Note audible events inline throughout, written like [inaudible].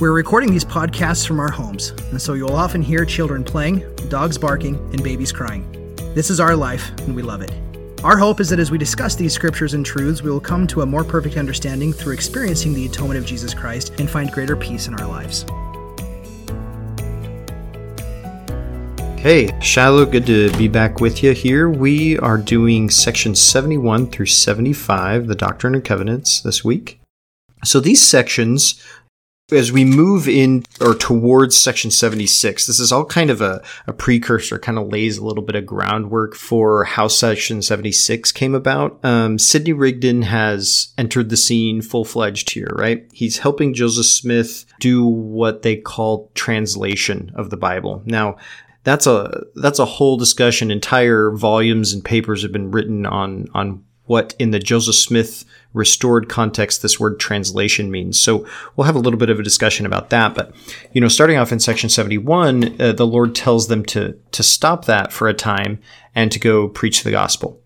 We're recording these podcasts from our homes, and so you'll often hear children playing, dogs barking, and babies crying. This is our life, and we love it. Our hope is that as we discuss these scriptures and truths, we will come to a more perfect understanding through experiencing the atonement of Jesus Christ and find greater peace in our lives. Hey, Shiloh, good to be back with you here. We are doing section 71 through 75, the Doctrine and Covenants, this week. So these sections as we move in or towards section 76, this is all kind of a, a, precursor, kind of lays a little bit of groundwork for how section 76 came about. Um, Sidney Rigdon has entered the scene full fledged here, right? He's helping Joseph Smith do what they call translation of the Bible. Now, that's a that's a whole discussion. Entire volumes and papers have been written on on what in the Joseph Smith restored context this word translation means. So we'll have a little bit of a discussion about that. But, you know, starting off in section 71, uh, the Lord tells them to, to stop that for a time and to go preach the gospel.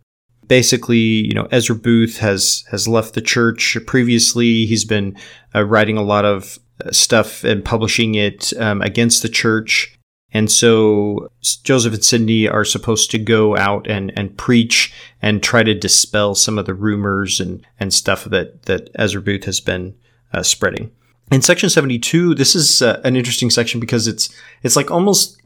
Basically, you know, Ezra Booth has, has left the church previously. He's been uh, writing a lot of uh, stuff and publishing it um, against the church. And so Joseph and Sidney are supposed to go out and, and preach and try to dispel some of the rumors and, and stuff that, that Ezra Booth has been uh, spreading. In section 72, this is uh, an interesting section because it's, it's like almost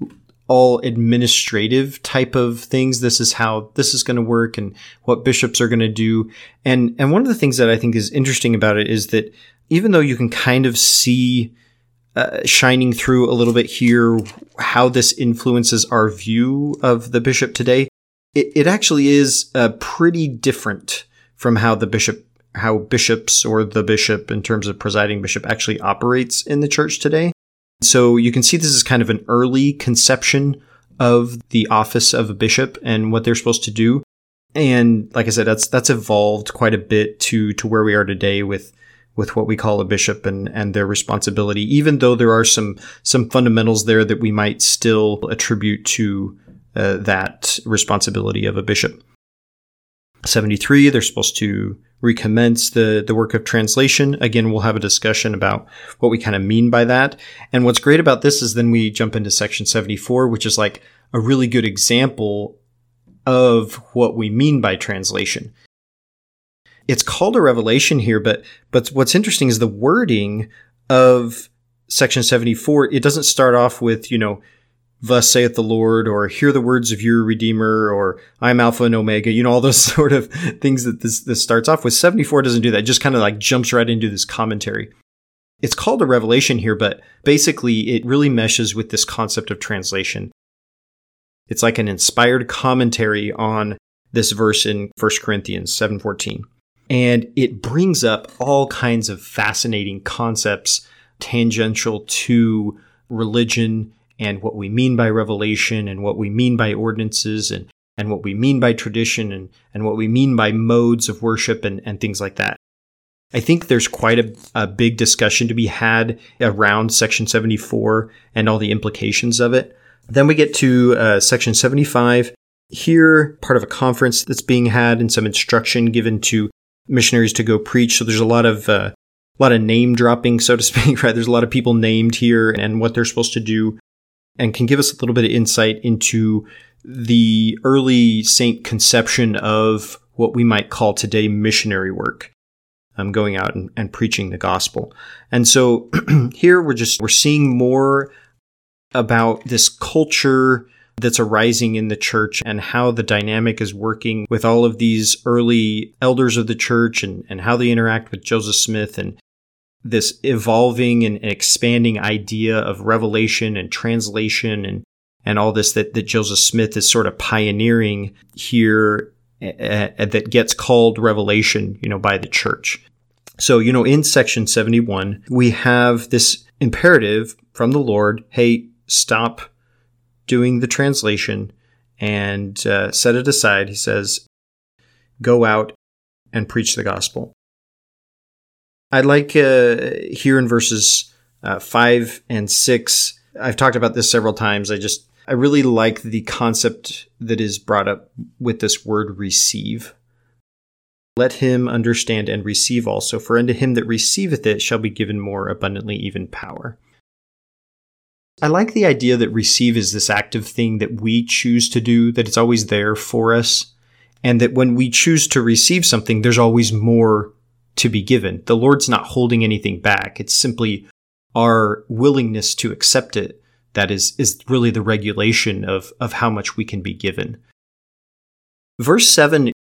all administrative type of things. This is how this is going to work and what bishops are going to do. And, and one of the things that I think is interesting about it is that even though you can kind of see uh, shining through a little bit here how this influences our view of the bishop today. It, it actually is uh, pretty different from how the bishop, how bishops or the bishop in terms of presiding bishop actually operates in the church today. So you can see this is kind of an early conception of the office of a bishop and what they're supposed to do. And like I said, that's that's evolved quite a bit to to where we are today with with what we call a bishop and, and their responsibility, even though there are some, some fundamentals there that we might still attribute to uh, that responsibility of a bishop. 73, they're supposed to recommence the, the work of translation. Again, we'll have a discussion about what we kind of mean by that. And what's great about this is then we jump into section 74, which is like a really good example of what we mean by translation it's called a revelation here, but but what's interesting is the wording of section 74. It doesn't start off with, you know, thus saith the Lord, or hear the words of your Redeemer, or I'm Alpha and Omega, you know, all those [laughs] sort of things that this, this starts off with. 74 doesn't do that. It just kind of like jumps right into this commentary. It's called a revelation here, but basically it really meshes with this concept of translation. It's like an inspired commentary on this verse in 1 Corinthians 7:14. And it brings up all kinds of fascinating concepts tangential to religion and what we mean by revelation and what we mean by ordinances and, and what we mean by tradition and, and what we mean by modes of worship and, and things like that. I think there's quite a, a big discussion to be had around Section 74 and all the implications of it. Then we get to uh, Section 75. Here, part of a conference that's being had and some instruction given to missionaries to go preach. So there's a lot of uh, a lot of name dropping, so to [laughs] speak. Right? There's a lot of people named here and what they're supposed to do, and can give us a little bit of insight into the early saint conception of what we might call today missionary work. Um, going out and, and preaching the gospel. And so [clears throat] here we're just, we're seeing more about this culture that's arising in the church and how the dynamic is working with all of these early elders of the church and, and how they interact with Joseph Smith and this evolving and expanding idea of revelation and translation and, and all this that, that Joseph Smith is sort of pioneering here uh, that gets called revelation, you know, by the church. So, you know, in section 71, we have this imperative from the Lord, hey, stop doing the translation and uh, set it aside. He says, Go out and preach the gospel. I like uh, here in verses uh, 5 and 6. I've talked about this several times. I just, I really like the concept that is brought up with this word receive. Let him understand and receive also, for unto him that receiveth it shall be given more abundantly, even power. I like the idea that receive is this active thing that we choose to do, that it's always there for us, and that when we choose to receive something, there's always more to be given. The Lord's not holding anything back. It's simply our willingness to accept it that is, is really the regulation of, of how much we can be given. Verse 7,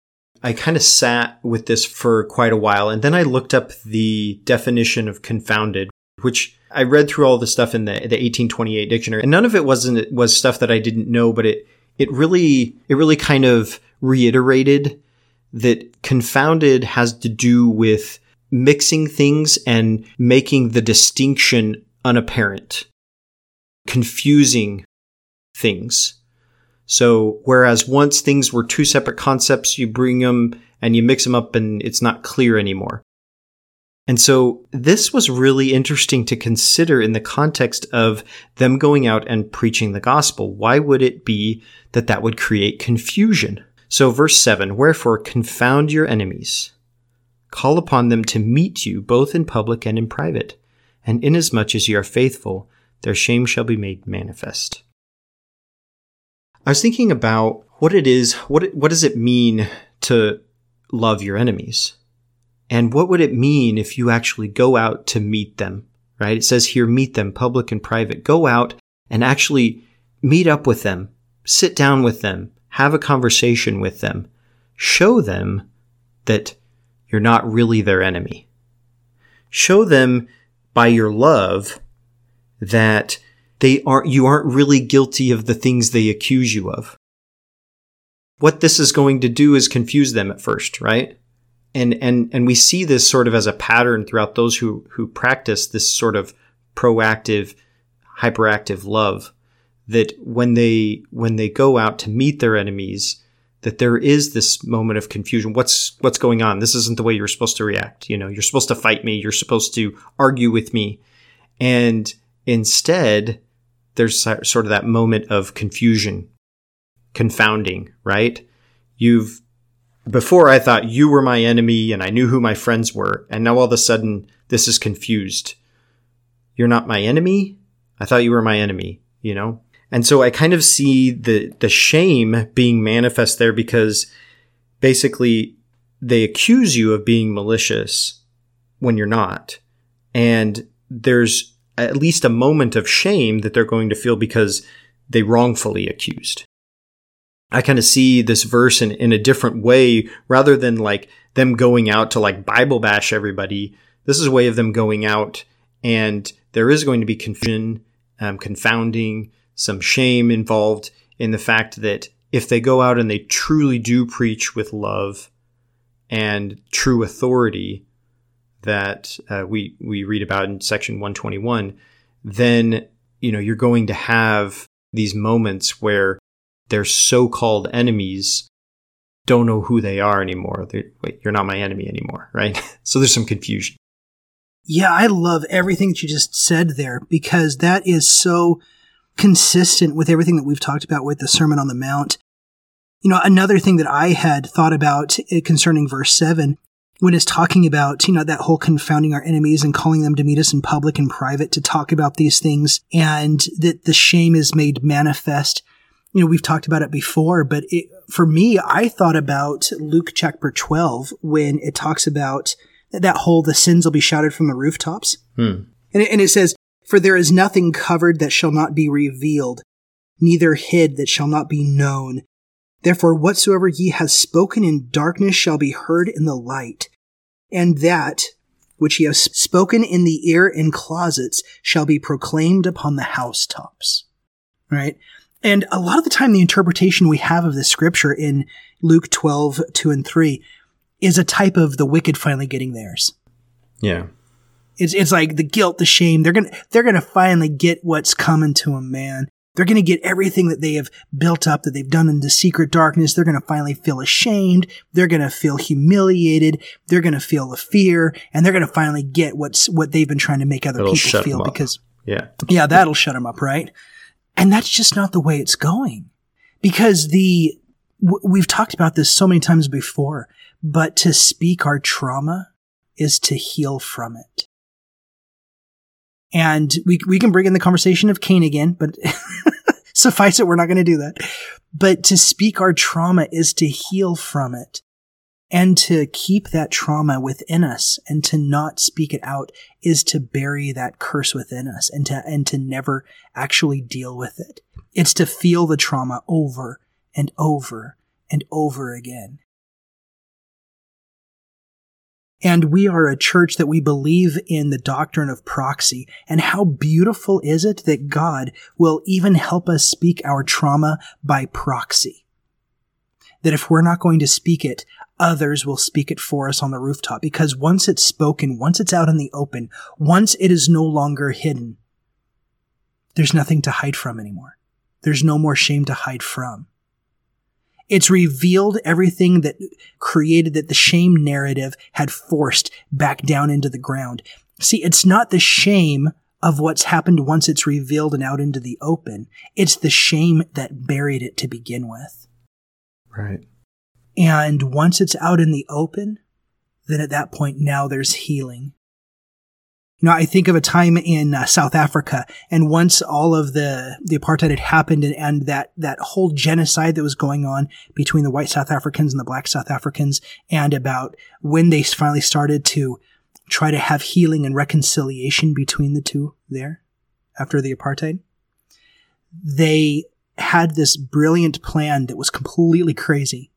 I kind of sat with this for quite a while, and then I looked up the definition of confounded, which I read through all the stuff in the, the 1828 dictionary, and none of it wasn't was stuff that I didn't know, but it it really it really kind of reiterated that confounded has to do with mixing things and making the distinction unapparent, confusing things. So, whereas once things were two separate concepts, you bring them and you mix them up and it's not clear anymore. And so this was really interesting to consider in the context of them going out and preaching the gospel. Why would it be that that would create confusion? So verse 7, wherefore confound your enemies. Call upon them to meet you both in public and in private. And inasmuch as ye are faithful, their shame shall be made manifest. I was thinking about what it is, what, it, what does it mean to love your enemies? And what would it mean if you actually go out to meet them, right? It says here, meet them, public and private. Go out and actually meet up with them, sit down with them, have a conversation with them, show them that you're not really their enemy. Show them by your love that they aren't, you aren't really guilty of the things they accuse you of. What this is going to do is confuse them at first, right? And and and we see this sort of as a pattern throughout those who who practice this sort of proactive hyperactive love that when they when they go out to meet their enemies that there is this moment of confusion. What's what's going on? This isn't the way you're supposed to react. You know you're supposed to fight me. You're supposed to argue with me. And instead there's sort of that moment of confusion confounding right? You've before I thought you were my enemy and I knew who my friends were, and now all of a sudden this is confused. You're not my enemy? I thought you were my enemy, you know? And so I kind of see the, the shame being manifest there because basically they accuse you of being malicious when you're not. And there's at least a moment of shame that they're going to feel because they wrongfully accused. I kind of see this verse in, in a different way rather than like them going out to like Bible bash everybody. This is a way of them going out and there is going to be confusion, um, confounding, some shame involved in the fact that if they go out and they truly do preach with love and true authority that uh, we we read about in section 121, then you know you're going to have these moments where their so-called enemies don't know who they are anymore. They're, wait, you're not my enemy anymore, right? [laughs] so there's some confusion. Yeah, I love everything that you just said there because that is so consistent with everything that we've talked about with the Sermon on the Mount. You know, another thing that I had thought about eh, concerning verse 7 when it's talking about, you know, that whole confounding our enemies and calling them to meet us in public and private to talk about these things and that the shame is made manifest you know, we've talked about it before, but it, for me, I thought about Luke chapter 12 when it talks about that whole, the sins will be shouted from the rooftops. Hmm. And, it, and it says, for there is nothing covered that shall not be revealed, neither hid that shall not be known. Therefore, whatsoever ye have spoken in darkness shall be heard in the light, and that which ye have spoken in the ear in closets shall be proclaimed upon the housetops. Right? And a lot of the time, the interpretation we have of this scripture in Luke 12, 2 and 3 is a type of the wicked finally getting theirs. Yeah. It's, it's like the guilt, the shame. They're going to, they're going to finally get what's coming to them, man. They're going to get everything that they have built up, that they've done in the secret darkness. They're going to finally feel ashamed. They're going to feel humiliated. They're going to feel the fear and they're going to finally get what's, what they've been trying to make other It'll people feel because, Yeah. yeah, that'll shut them up, right? And that's just not the way it's going because the, we've talked about this so many times before, but to speak our trauma is to heal from it. And we, we can bring in the conversation of Cain again, but [laughs] suffice it, we're not going to do that. But to speak our trauma is to heal from it and to keep that trauma within us and to not speak it out is to bury that curse within us and to, and to never actually deal with it. It's to feel the trauma over and over and over again. And we are a church that we believe in the doctrine of proxy. And how beautiful is it that God will even help us speak our trauma by proxy? That if we're not going to speak it, others will speak it for us on the rooftop. Because once it's spoken, once it's out in the open, once it is no longer hidden, there's nothing to hide from anymore. There's no more shame to hide from. It's revealed everything that created that the shame narrative had forced back down into the ground. See, it's not the shame of what's happened once it's revealed and out into the open. It's the shame that buried it to begin with. Right. And once it's out in the open, then at that point now there's healing. You know, I think of a time in uh, South Africa, and once all of the the apartheid had happened, and, and that that whole genocide that was going on between the white South Africans and the black South Africans, and about when they finally started to try to have healing and reconciliation between the two there after the apartheid, they had this brilliant plan that was completely crazy,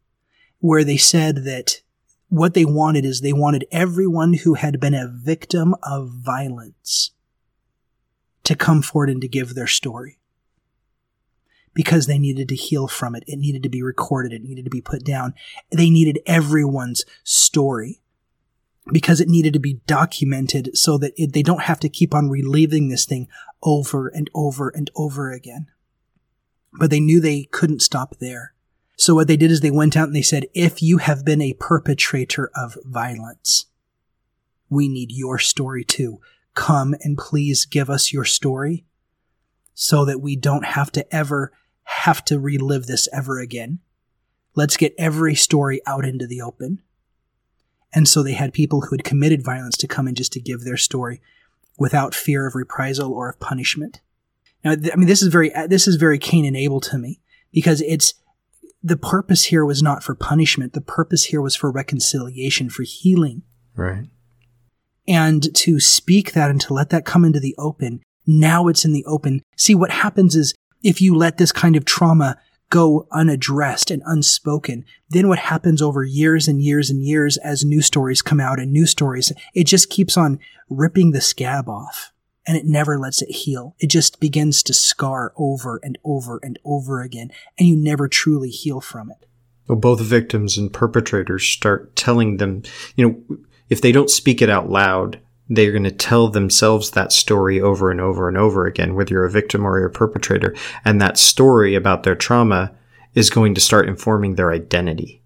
where they said that what they wanted is they wanted everyone who had been a victim of violence to come forward and to give their story. Because they needed to heal from it. It needed to be recorded. It needed to be put down. They needed everyone's story because it needed to be documented so that it, they don't have to keep on reliving this thing over and over and over again. But they knew they couldn't stop there. So what they did is they went out and they said, if you have been a perpetrator of violence, we need your story too. Come and please give us your story so that we don't have to ever have to relive this ever again. Let's get every story out into the open. And so they had people who had committed violence to come in just to give their story without fear of reprisal or of punishment. Now, I mean, this is very, this is very Cain and Abel to me because it's, the purpose here was not for punishment. The purpose here was for reconciliation, for healing. Right. And to speak that and to let that come into the open, now it's in the open. See, what happens is if you let this kind of trauma go unaddressed and unspoken, then what happens over years and years and years as new stories come out and new stories, it just keeps on ripping the scab off and it never lets it heal. It just begins to scar over and over and over again, and you never truly heal from it. Well, both victims and perpetrators start telling them, you know, if they don't speak it out loud, they're going to tell themselves that story over and over and over again, whether you're a victim or a perpetrator. And that story about their trauma is going to start informing their identity.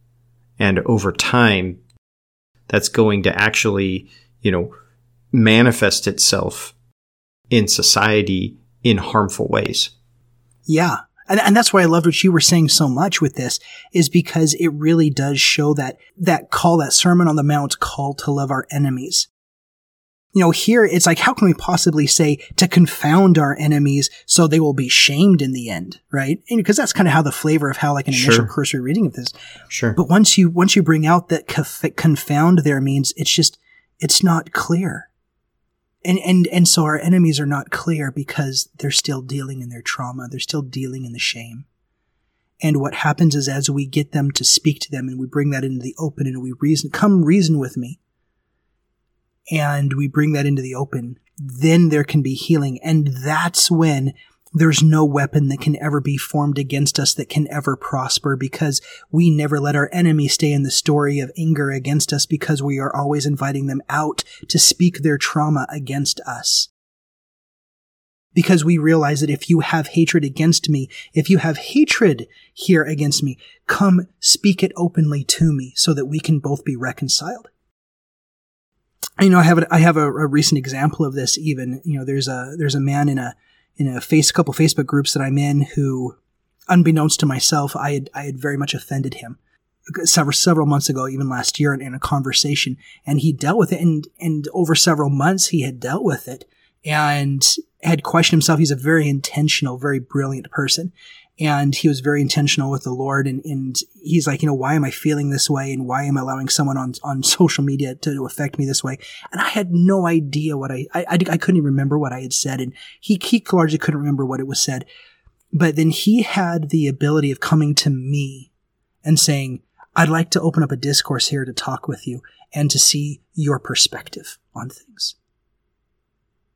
And over time, that's going to actually, you know, manifest itself in society in harmful ways. Yeah. And, and that's why I loved what you were saying so much with this is because it really does show that, that call, that Sermon on the Mount call to love our enemies. You know, here it's like, how can we possibly say to confound our enemies so they will be shamed in the end, right? And because that's kind of how the flavor of how like an initial Sure. cursory reading of this. Sure. But once you, once you bring out that confound there means it's just, it's not clear. And, and, and so our enemies are not clear because they're still dealing in their trauma. They're still dealing in the shame. And what happens is as we get them to speak to them and we bring that into the open and we reason, come reason with me. And we bring that into the open, then there can be healing. And that's when there's no weapon that can ever be formed against us that can ever prosper because we never let our enemy stay in the story of anger against us because we are always inviting them out to speak their trauma against us. because we realize that if you have hatred against me, if you have hatred here against me, come speak it openly to me so that we can both be reconciled. You know, I have a, I have a, a recent example of this. Even you know, there's a there's a man in a in a face a couple Facebook groups that I'm in who, unbeknownst to myself, I had I had very much offended him several several months ago, even last year, in, in a conversation, and he dealt with it, and and over several months he had dealt with it, and had questioned himself. He's a very intentional, very brilliant person. And he was very intentional with the Lord. And, and he's like, you know, why am I feeling this way? And why am I allowing someone on, on social media to, affect me this way? And I had no idea what I, I, I, I couldn't even remember what I had said. And he, he largely couldn't remember what it was said. But then he had the ability of coming to me and saying, I'd like to open up a discourse here to talk with you and to see your perspective on things.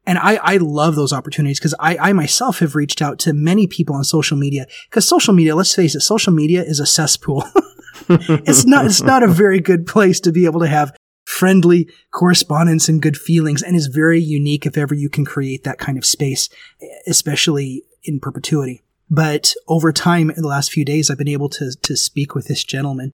And I, I love those opportunities because I, I myself have reached out to many people on social media because social media, let's face it, social media is a cesspool. [laughs] it's not, it's not a very good place to be able to have friendly correspondence and good feelings and is very unique if ever you can create that kind of space, especially in perpetuity. But over time, in the last few days, I've been able to, to speak with this gentleman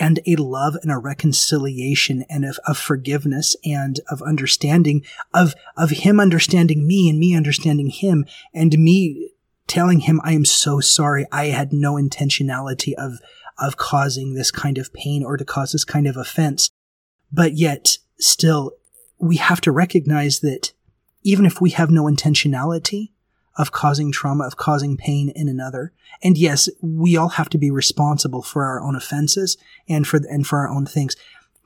and a love and a reconciliation and of, of forgiveness and of understanding of, of him understanding me and me understanding him and me telling him, I am so sorry. I had no intentionality of, of causing this kind of pain or to cause this kind of offense. But yet still we have to recognize that even if we have no intentionality, of causing trauma, of causing pain in another. And yes, we all have to be responsible for our own offenses and for, and for our own things.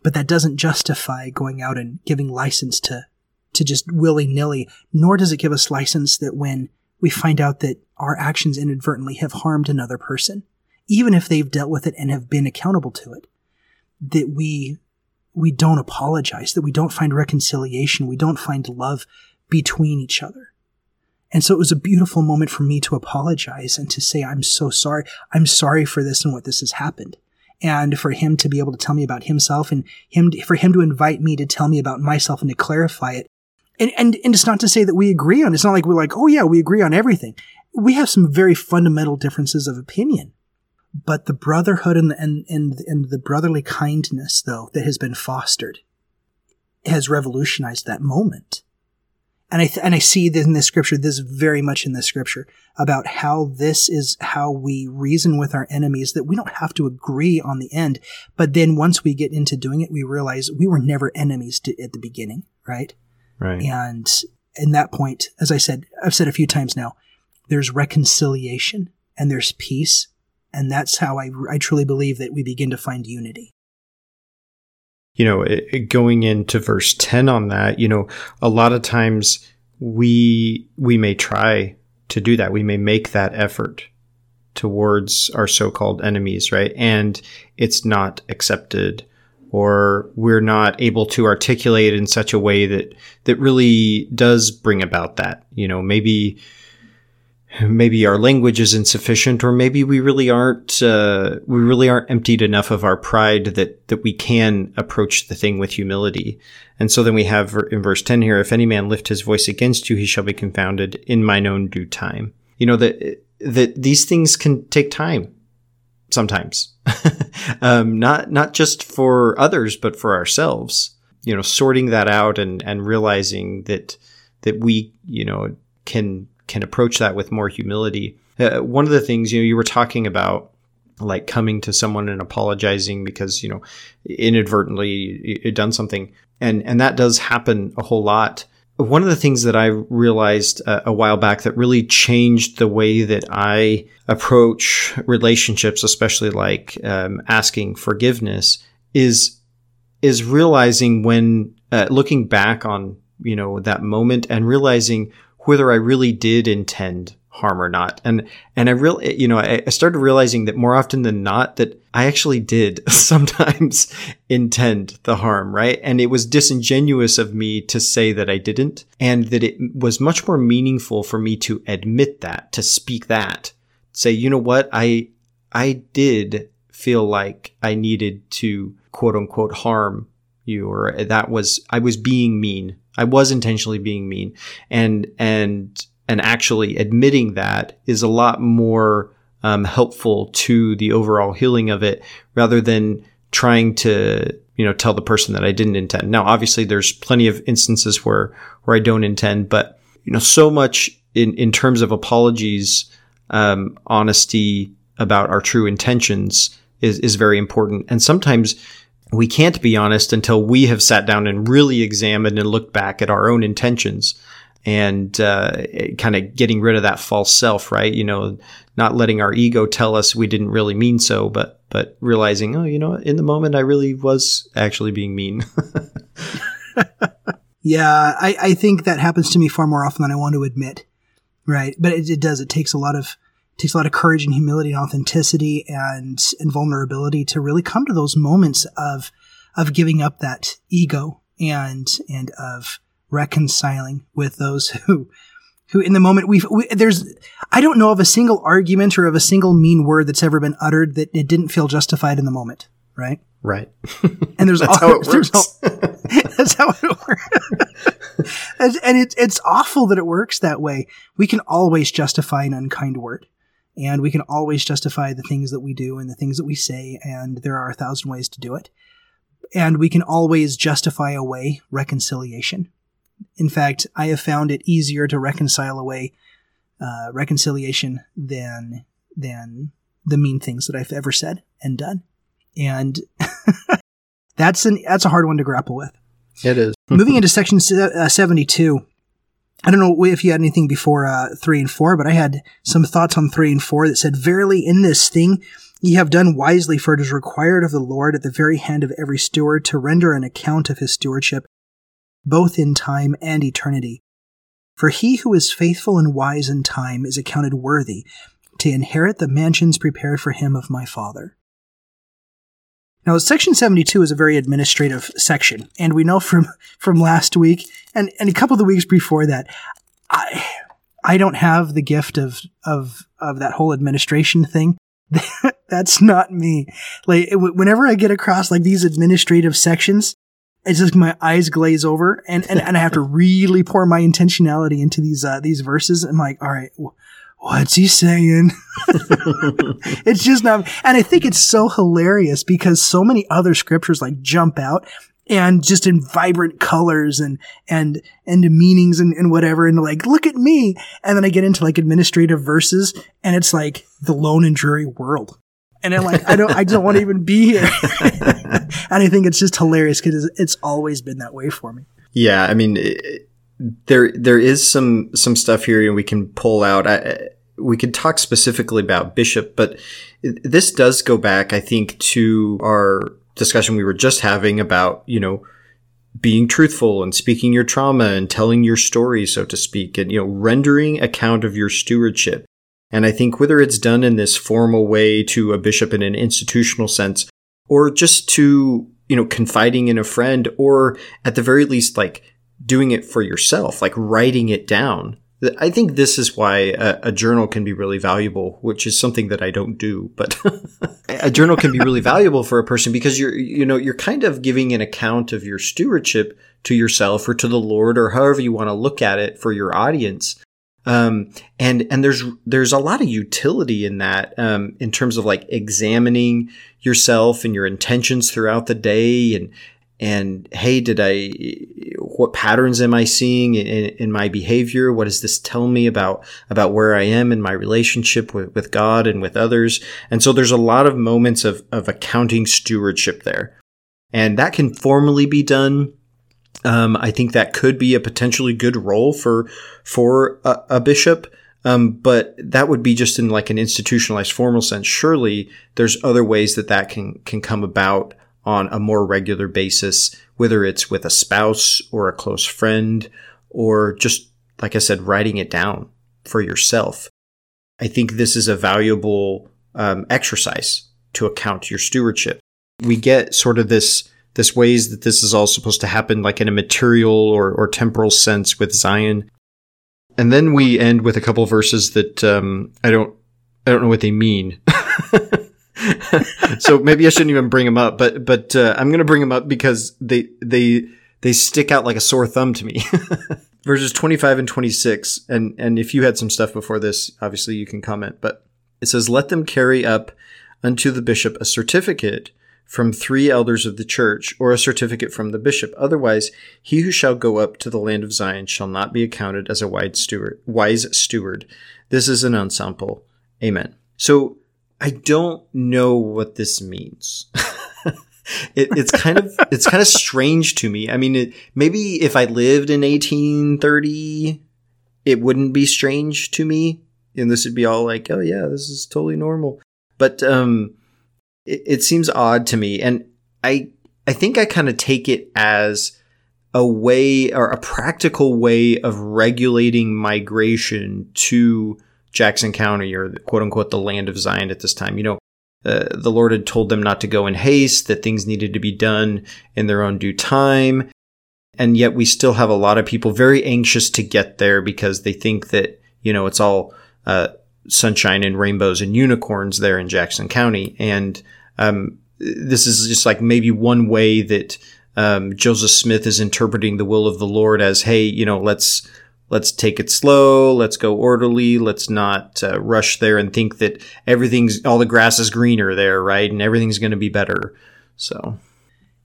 But that doesn't justify going out and giving license to, to just willy nilly, nor does it give us license that when we find out that our actions inadvertently have harmed another person, even if they've dealt with it and have been accountable to it, that we, we don't apologize, that we don't find reconciliation, we don't find love between each other. And so it was a beautiful moment for me to apologize and to say, I'm so sorry. I'm sorry for this and what this has happened. And for him to be able to tell me about himself and him, for him to invite me to tell me about myself and to clarify it. And, and, and it's not to say that we agree on, it's not like we're like, oh yeah, we agree on everything. We have some very fundamental differences of opinion. But the brotherhood and the, and, and, and the brotherly kindness, though, that has been fostered has revolutionized that moment. And I, th- and I see this in this scripture, this very much in this scripture about how this is how we reason with our enemies, that we don't have to agree on the end. But then once we get into doing it, we realize we were never enemies to, at the beginning, right? Right. And in that point, as I said, I've said a few times now, there's reconciliation and there's peace. And that's how I, I truly believe that we begin to find unity you know, it, going into verse 10 on that, you know, a lot of times we, we may try to do that. We may make that effort towards our so-called enemies, right? And it's not accepted or we're not able to articulate in such a way that, that really does bring about that. You know, maybe, maybe our language is insufficient or maybe we really aren't uh, we really aren't emptied enough of our pride that that we can approach the thing with humility. And so then we have in verse 10 here if any man lift his voice against you he shall be confounded in mine own due time. You know that that these things can take time sometimes. [laughs] Um, not not just for others but for ourselves. You know sorting that out and and realizing that that we you know can can approach that with more humility. Uh, one of the things, you know, you were talking about like coming to someone and apologizing because, you know, inadvertently you done something. And, and that does happen a whole lot. One of the things that I realized uh, a while back that really changed the way that I approach relationships, especially like um, asking forgiveness, is is realizing when uh, looking back on you know that moment and realizing whether I really did intend harm or not. And, and I really, you know, I, I started realizing that more often than not that I actually did [laughs] sometimes intend the harm, right? And it was disingenuous of me to say that I didn't and that it was much more meaningful for me to admit that, to speak that, say, you know what? I, I did feel like I needed to quote unquote harm you or that was, I was being mean. I was intentionally being mean. And, and and actually admitting that is a lot more um, helpful to the overall healing of it rather than trying to you know tell the person that I didn't intend. Now, obviously, there's plenty of instances where where I don't intend, but you know, so much in in terms of apologies, um, honesty about our true intentions is is very important, and sometimes we can't be honest until we have sat down and really examined and looked back at our own intentions and uh, kind of getting rid of that false self, right? You know, not letting our ego tell us we didn't really mean so, but but realizing, oh, you know, in the moment I really was actually being mean. [laughs] yeah, I, I think that happens to me far more often than I want to admit, right? But it, it does. It takes a lot of takes a lot of courage and humility and authenticity and and vulnerability to really come to those moments of of giving up that ego and and of reconciling with those who who in the moment we've we, there's I don't know of a single argument or of a single mean word that's ever been uttered that it didn't feel justified in the moment, right? Right. [laughs] And there's that's all, how it [laughs] works. all, [laughs] that's how it works. and and it, it's awful that it works that way. We can always justify an unkind word. And we can always justify the things that we do and the things that we say, and there are a thousand ways to do it. And we can always justify away reconciliation. In fact, I have found it easier to reconcile away uh, reconciliation than than the mean things that I've ever said and done, and [laughs] that's an that's a hard one to grapple with. It is. Moving into section uh, seventy two. I don't know if you had anything before uh, three and four, but I had some thoughts on three and four that said, "Verily, in this thing ye have done wisely, for it is required of the Lord at the very hand of every steward to render an account of his stewardship, both in time and eternity. For he who is faithful and wise in time is accounted worthy to inherit the mansions prepared for him of my Father. Now, section 72 is a very administrative section, and we know from, [laughs] from last week and, and a couple of the weeks before that, I, I don't have the gift of, of, of that whole administration thing. [laughs] That's not me. Like, whenever I get across like these administrative sections, it's just my eyes glaze over and, and, and I have to [laughs] really pour my intentionality into these, uh, these verses. I'm like, all right, what's he saying? [laughs] it's just not, and I think it's so hilarious because so many other scriptures like jump out and just in vibrant colors and, and, and meanings and, and whatever. And like, look at me. And then I get into like administrative verses and it's like the lone and dreary world and I'm like, I don't, I don't want to even be here. [laughs] and I think it's just hilarious because it's always been that way for me. Yeah, I mean, it, there there is some some stuff here we can pull out. I, we could talk specifically about Bishop, but this does go back, I think, to our discussion we were just having about you know being truthful and speaking your trauma and telling your story, so to speak, and you know rendering account of your stewardship. And I think whether it's done in this formal way to a bishop in an institutional sense, or just to, you know, confiding in a friend, or at the very least, like doing it for yourself, like writing it down. I think this is why a, a, journal can be really valuable, which is something that I don't do, but [laughs] a journal can be really valuable for a person because you're, you know, you're kind of giving an account of your stewardship to yourself or to the Lord or however you want to look at it for your audience. Um, and, and there's, there's a lot of utility in that, um, in terms of like examining yourself and your intentions throughout the day and, and hey, did I, what patterns am I seeing in, in, my behavior? What does this tell me about, about where I am in my relationship with, with God and with others? And so there's a lot of moments of, of accounting stewardship there. And that can formally be done um, I think that could be a potentially good role for for a, a bishop. Um, but that would be just in like an institutionalized formal sense. Surely there's other ways that that can can come about on a more regular basis, whether it's with a spouse or a close friend, or just like I said, writing it down for yourself. I think this is a valuable um, exercise to account your stewardship. We get sort of this this ways that this is all supposed to happen like in a material or, or temporal sense with Zion. And then we end with a couple verses that um, I don't I don't know what they mean. [laughs] so maybe I shouldn't even bring them up, but but uh, I'm going to bring them up because they they they stick out like a sore thumb to me. [laughs] verses 25 and 26 and and if you had some stuff before this obviously you can comment but it says let them carry up unto the bishop a certificate from three elders of the church or a certificate from the bishop otherwise he who shall go up to the land of zion shall not be accounted as a wise steward wise steward this is an ensample. amen so i don't know what this means [laughs] it, it's kind of it's kind of strange to me. I mean, it, maybe if I lived in 1830, it wouldn't be strange to me, and this would be all like, oh yeah, this is totally normal. But um, it, it seems odd to me, and I I think I kind of take it as a way or a practical way of regulating migration to Jackson County or quote unquote the land of Zion at this time. You know, uh, the Lord had told them not to go in haste, that things needed to be done in their own due time. And yet we still have a lot of people very anxious to get there because they think that, you know, it's all uh, sunshine and rainbows and unicorns there in Jackson County. And um, this is just like maybe one way that um, Joseph Smith is interpreting the will of the Lord as, hey, you know, let's let's take it slow. Let's go orderly. Let's not uh, rush there and think that everything's all the grass is greener there, right? And everything's going to be better. So,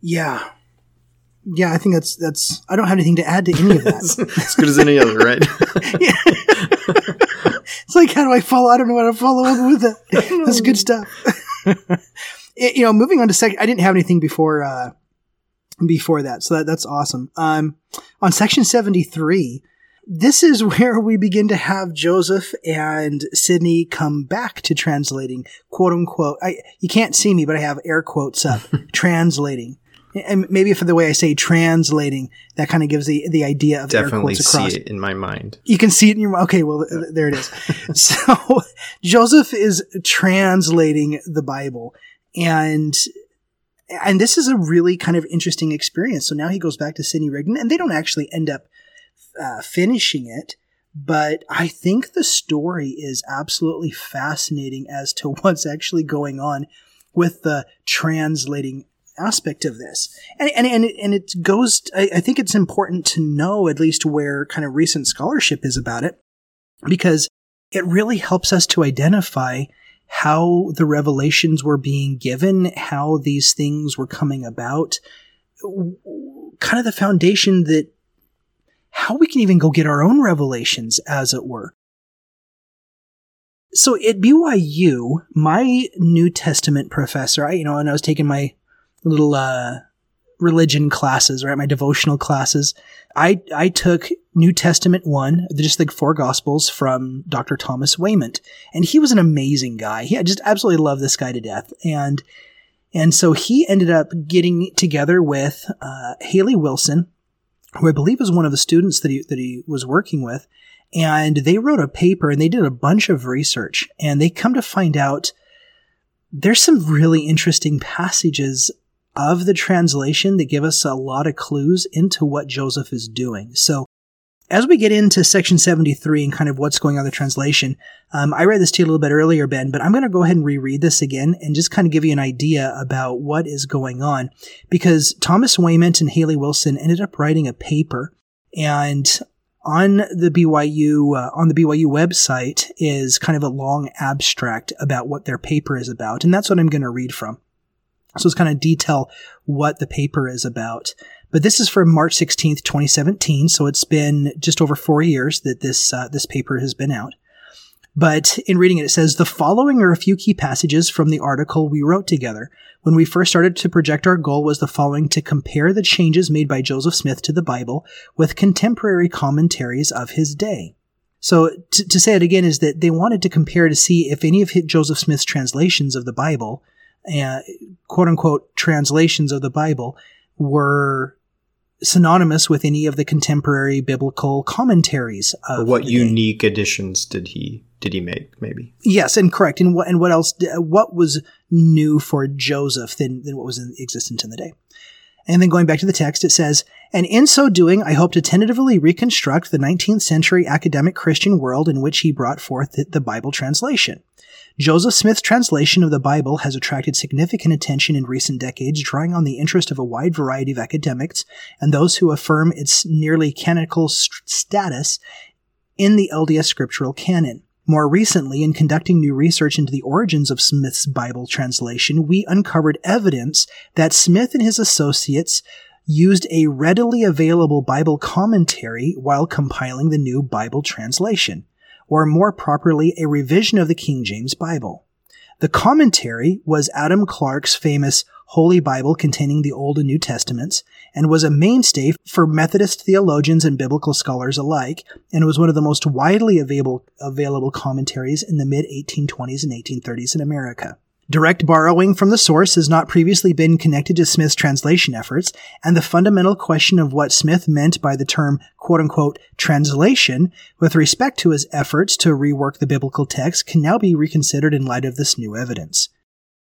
yeah, yeah, I think that's that's. I don't have anything to add to any of that. [laughs] as good as any other, right? [laughs] it's like how do I follow? I don't know how to follow up with it. That's good stuff. [laughs] it, you know, moving on to second. I didn't have anything before uh, before that, so that that's awesome. Um, on section seventy three this is [laughs] where we begin to have Joseph and Sidney come back to translating, quote unquote. I, you can't see me, but I have air quotes up, [laughs] translating. And maybe for the way I say translating, that kind of gives the, the idea of Definitely air quotes across. see it in my mind. You can see it in your, okay, well, there it is. [laughs] so Joseph is translating the Bible and and this is a really kind of interesting experience. So now he goes back to Sidney Rigdon, and they don't actually end up uh, finishing it. But I think the story is absolutely fascinating as to [laughs] what's actually going on with the translating aspect of this. And, and, and, it, and it goes, I, I think it's important to know at least where kind of recent scholarship is about it, because it really helps us to identify how the revelations were being given, how these things were coming about, kind of the foundation that how we can even go get our own revelations, as it were. So at BYU, my New Testament professor, I, you know, and I was taking my little, uh, religion classes, right? My devotional classes. I, I took New Testament one, just like four gospels from Dr. Thomas Wayment. And he was an amazing guy. He, I just absolutely love this guy to death. And, and so he ended up getting together with, uh, Haley Wilson, who I believe was one of the students that he, that he was working with. And they wrote a paper and they did a bunch of research and they come to find out there's some really interesting passages of the translation that give us a lot of clues into what Joseph is doing. So as we get into section 73 and kind of what's going on the translation, um, I read this to you a little bit earlier, Ben, but I'm going to go ahead and reread this again and just kind of give you an idea about what is going on. Because Thomas Wayment and Haley Wilson ended up writing a paper, and on the BYU uh, on the BYU website is kind of a long abstract about what their paper is about, and that's what I'm going to read from. So it's kind of detail what the paper is about. But this is from March 16th, 2017. So it's been just over four years that this, uh, this paper has been out. But in reading it, it says the following are a few key passages from the article we wrote together. When we first started to project our goal was the following to compare the changes made by Joseph Smith to the Bible with contemporary commentaries of his day. So to, to say it again is that they wanted to compare to see if any of Joseph Smith's translations of the Bible, uh, quote unquote translations of the Bible, were synonymous with any of the contemporary biblical commentaries. Of what unique additions did he did he make? Maybe yes, and correct. And what and what else? What was new for Joseph than than what was in, existence in the day? And then going back to the text, it says, and in so doing, I hope to tentatively reconstruct the 19th century academic Christian world in which he brought forth the Bible translation. Joseph Smith's translation of the Bible has attracted significant attention in recent decades, drawing on the interest of a wide variety of academics and those who affirm its nearly canonical st- status in the LDS scriptural canon. More recently, in conducting new research into the origins of Smith's Bible translation, we uncovered evidence that Smith and his associates used a readily available Bible commentary while compiling the new Bible translation, or more properly, a revision of the King James Bible. The commentary was Adam Clarke's famous Holy Bible containing the Old and New Testaments, and was a mainstay for Methodist theologians and biblical scholars alike, and was one of the most widely available, available commentaries in the mid 1820s and 1830s in America. Direct borrowing from the source has not previously been connected to Smith's translation efforts, and the fundamental question of what Smith meant by the term quote unquote translation with respect to his efforts to rework the biblical text can now be reconsidered in light of this new evidence.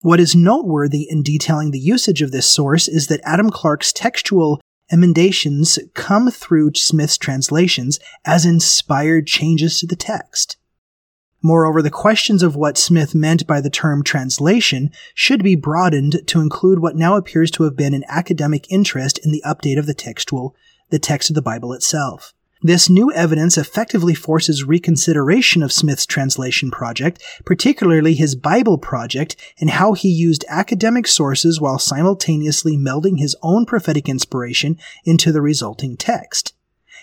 What is noteworthy in detailing the usage of this source is that Adam Clarke's textual emendations come through Smith's translations as inspired changes to the text. Moreover, the questions of what Smith meant by the term translation should be broadened to include what now appears to have been an academic interest in the update of the textual, the text of the Bible itself. This new evidence effectively forces reconsideration of Smith's translation project, particularly his Bible project, and how he used academic sources while simultaneously melding his own prophetic inspiration into the resulting text.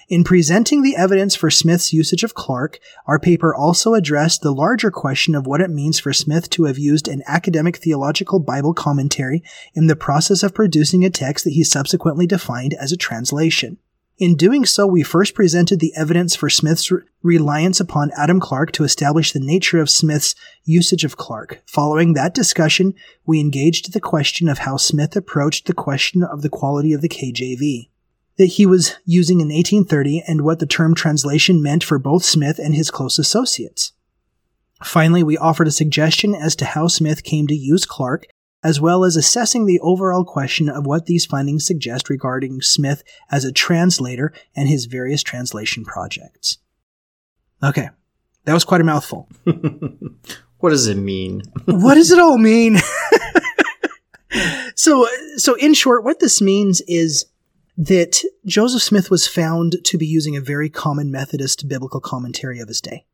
In presenting the evidence for Smith's usage of Clarke, our paper also addressed the larger question of what it means for Smith to have used an academic theological Bible commentary in the process of producing a text that he subsequently defined as a translation. In doing so, we first presented the evidence for Smith's re- reliance upon Adam Clarke to establish the nature of Smith's usage of Clarke. Following that discussion, we engaged the question of how Smith approached the question of the quality of the KJV that he was using in 1830 and what the term translation meant for both Smith and his close associates. Finally, we offered a suggestion as to how Smith came to use Clarke as well as assessing the overall question of what these findings suggest regarding Smith as a translator and his various translation projects. Okay, that was quite a mouthful. [laughs] what does it mean? [laughs] what does it all mean? [laughs] so, so in short, what this means is that Joseph Smith was found to be using a very common Methodist biblical commentary of his day.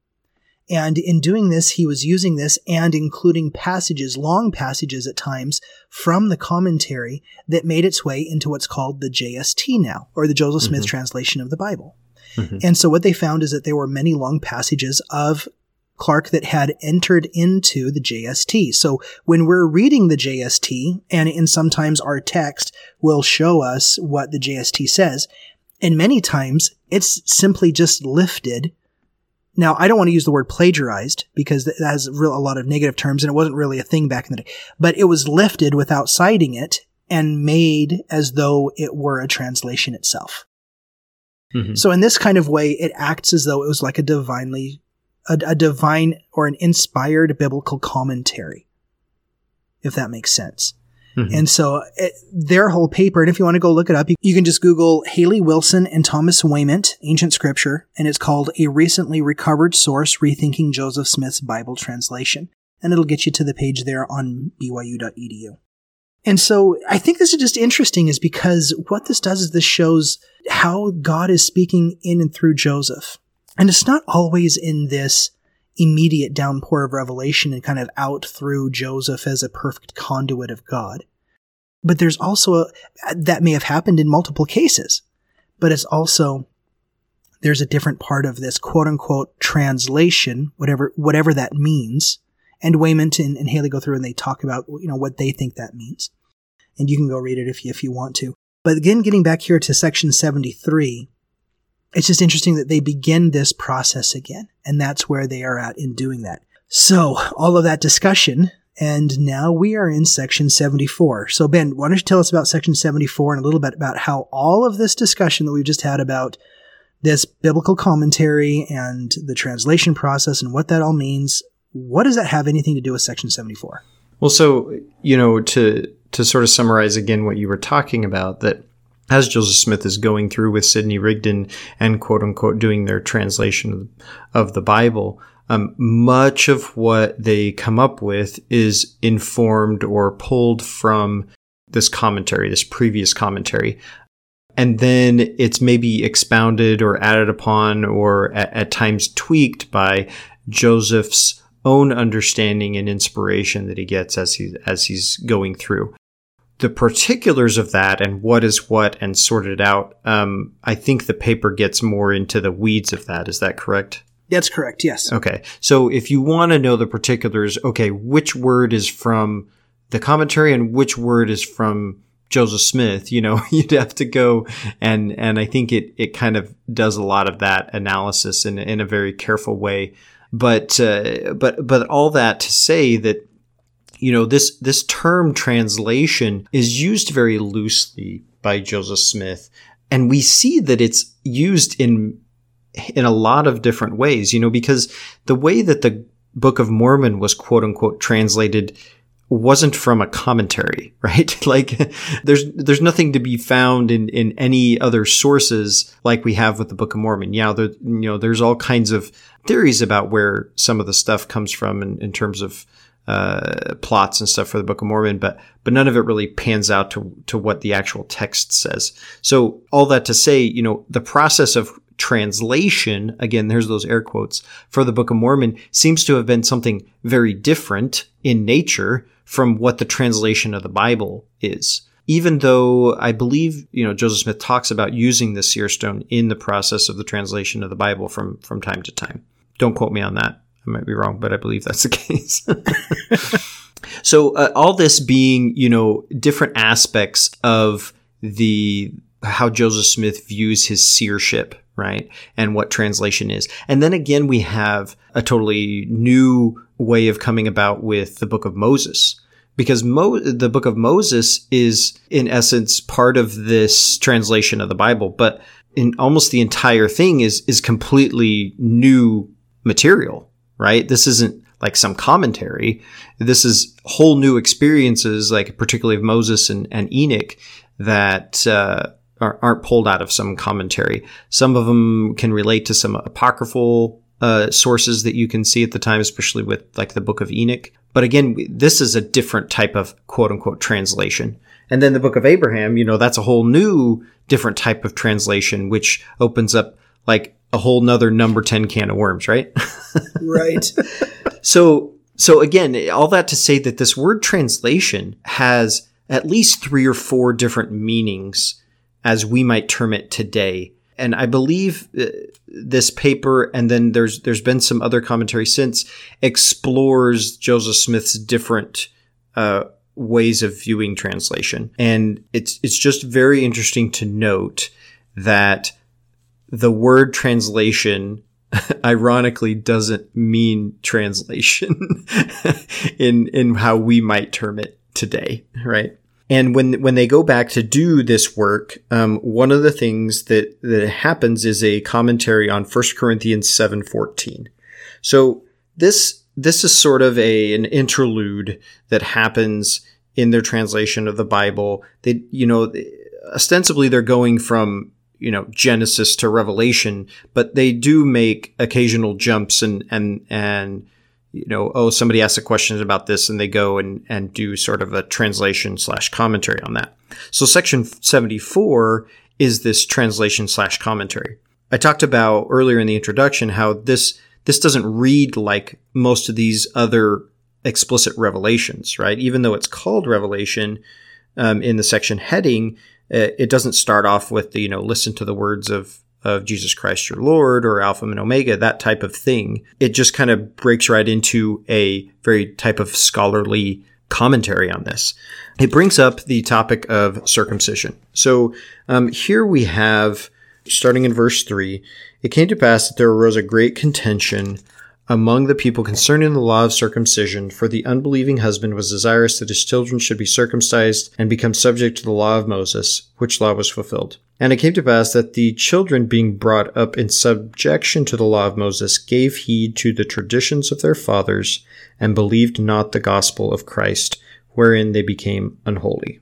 And in doing this, he was using this and including passages, long passages at times, from the commentary that made its way into what's called the JST now, or the Joseph Smith mm-hmm. translation of the Bible. Mm-hmm. And so what they found is that there were many long passages of Clarke that had entered into the JST. So when we're reading the JST, and in sometimes our text will show us what the JST says, and many times it's simply just lifted now, I don't want to use the word plagiarized because that has a lot of negative terms and it wasn't really a thing back in the day, but it was lifted without citing it and made as though it were a translation itself. Mm-hmm. So in this kind of way, it acts as though it was like a divinely, a, a divine or an inspired biblical commentary, if that makes sense. Mm-hmm. And so it, their whole paper, and if you want to go look it up, you, you, can just Google Haley Wilson and Thomas Wayment, Ancient Scripture, and it's called A Recently Recovered Source Rethinking Joseph Smith's Bible Translation. And it'll get you to the page there on byu.edu. And so I think this is just interesting is because what this does is this shows how God is speaking in and through Joseph. And it's not always in this immediate downpour of revelation and kind of out through Joseph as a perfect conduit of God. But there's also a, that may have happened in multiple cases, but it's also there's a different part of this quote unquote translation, whatever whatever that means. And Wayment and, and Haley go through and they talk about you know what they think that means, and you can go read it if you if you want to. But again, getting back here to section 73, it's just interesting that they begin this process again. And that's where they are at in doing that. So all of that discussion. And now we are in section 74. So Ben, why don't you tell us about section 74 and a little bit about how all of this discussion that we've just had about this biblical commentary and the translation process and what that all means, what does that have anything to do with section 74? Well, so, you know, to to sort of summarize again what you were talking about, that as Joseph Smith is going through with Sidney Rigdon and quote unquote doing their translation of the Bible, um, much of what they come up with is informed or pulled from this commentary, this previous commentary. And then it's maybe expounded or added upon or at, at times tweaked by Joseph's own understanding and inspiration that he gets as he as he's going through the particulars of that and what is what and sorted out, um, I think the paper gets more into the weeds of that. Is that correct? That's correct. Yes. Okay. So if you want to know the particulars, okay, which word is from the commentary and which word is from Joseph Smith, you know, [laughs] you'd have to go and, and I think it, it kind of does a lot of that analysis in, in a very careful way. But, uh, but, but all that to say that you know, this, this term translation is used very loosely by Joseph Smith. And we see that it's used in, in a lot of different ways, you know, because the way that the Book of Mormon was quote unquote translated wasn't from a commentary, [laughs] right? like there's there's nothing to be found in in any other sources like we have with the Book of Mormon. Yeah, there, you know, there's all kinds of theories about where some of the stuff comes from in, in terms of uh, plots and stuff for the Book of Mormon, but but none of it really pans out to to what the actual text says. So all that to say, you know, the process of translation, again, there's those air quotes for the Book of Mormon, seems to have been something very different in nature from what the translation of the Bible is. Even though I believe, you know, Joseph Smith talks about using the seer stone in the process of the translation of the Bible from from time to time. Don't quote me on that. I might be wrong, but I believe that's the [laughs] case. so uh, all this being, you know, different aspects of the how Joseph Smith views his seership, right? And what translation is. And then again, we have a totally new way of coming about with the book of Moses. Because Mo- the book of Moses is, in essence, part of this translation of the Bible, but in almost the entire thing is is completely new material right? This isn't like some commentary. This is whole new experiences, like particularly of Moses and, and Enoch, that uh, aren't pulled out of some commentary. Some of them can relate to some apocryphal uh, sources that you can see at the time, especially with like the Book of Enoch. But again, this is a different type of quote unquote translation. And then the Book of Abraham, you know, that's a whole new different type of translation, which opens up like a whole nother number 10 can of worms, right? [laughs] right. so, so again, all that to say that this word translation has at least three or four different meanings as we might term it today. And I believe uh, this paper, and then there's there's been some other commentary since, explores Joseph Smith's different uh, ways of viewing translation, and it's it's just very interesting to note that the word translation [laughs] ironically doesn't mean translation [laughs] in in how we might term it today, right? And when when they go back to do this work, um, one of the things that that happens is a commentary on 1 Corinthians seven fourteen. So this this is sort of a an interlude that happens in their translation of the Bible. They you know ostensibly they're going from you know Genesis to Revelation, but they do make occasional jumps and and and you know oh somebody asks a question about this and they go and and do sort of a translation slash commentary on that. So section seventy four is this translation slash commentary. I talked about earlier in the introduction how this this doesn't read like most of these other explicit revelations, right? Even though it's called Revelation um, in the section heading, it doesn't start off with the, you know, listen to the words of, of Jesus Christ your Lord or Alpha and Omega, that type of thing. It just kind of breaks right into a very type of scholarly commentary on this. It brings up the topic of circumcision. So um, here we have, starting in verse 3, it came to pass that there arose a great contention among the people concerning the law of circumcision, for the unbelieving husband was desirous that his children should be circumcised and become subject to the law of Moses, which law was fulfilled. And it came to pass that the children being brought up in subjection to the law of Moses gave heed to the traditions of their fathers and believed not the gospel of Christ, wherein they became unholy.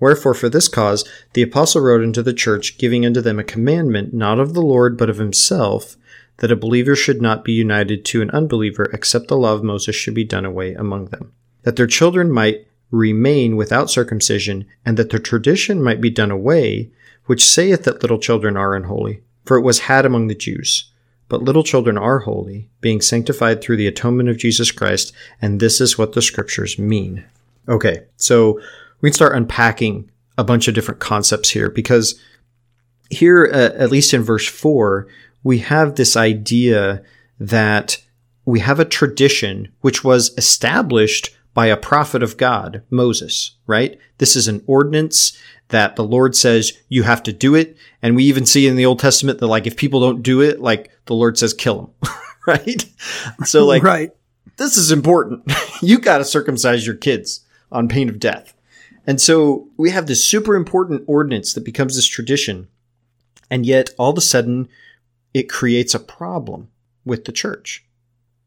Wherefore, for this cause, the apostle wrote unto the church, giving unto them a commandment, not of the Lord, but of himself, that a believer should not be united to an unbeliever, except the law of Moses should be done away among them. That their children might remain without circumcision, and that their tradition might be done away, which saith that little children are unholy. For it was had among the Jews. But little children are holy, being sanctified through the atonement of Jesus Christ, and this is what the scriptures mean. Okay, so we can start unpacking a bunch of different concepts here because here, uh, at least in verse 4, we have this idea that we have a tradition which was established by a prophet of God, Moses, right? This is an ordinance that the Lord says you have to do it. And we even see in the Old Testament that like if people don't do it, like the Lord says kill them, [laughs] right? So [laughs] like right. this is important. [laughs] you got to circumcise your kids on pain of death. And so we have this super important ordinance that becomes this tradition. And yet all of a sudden it creates a problem with the church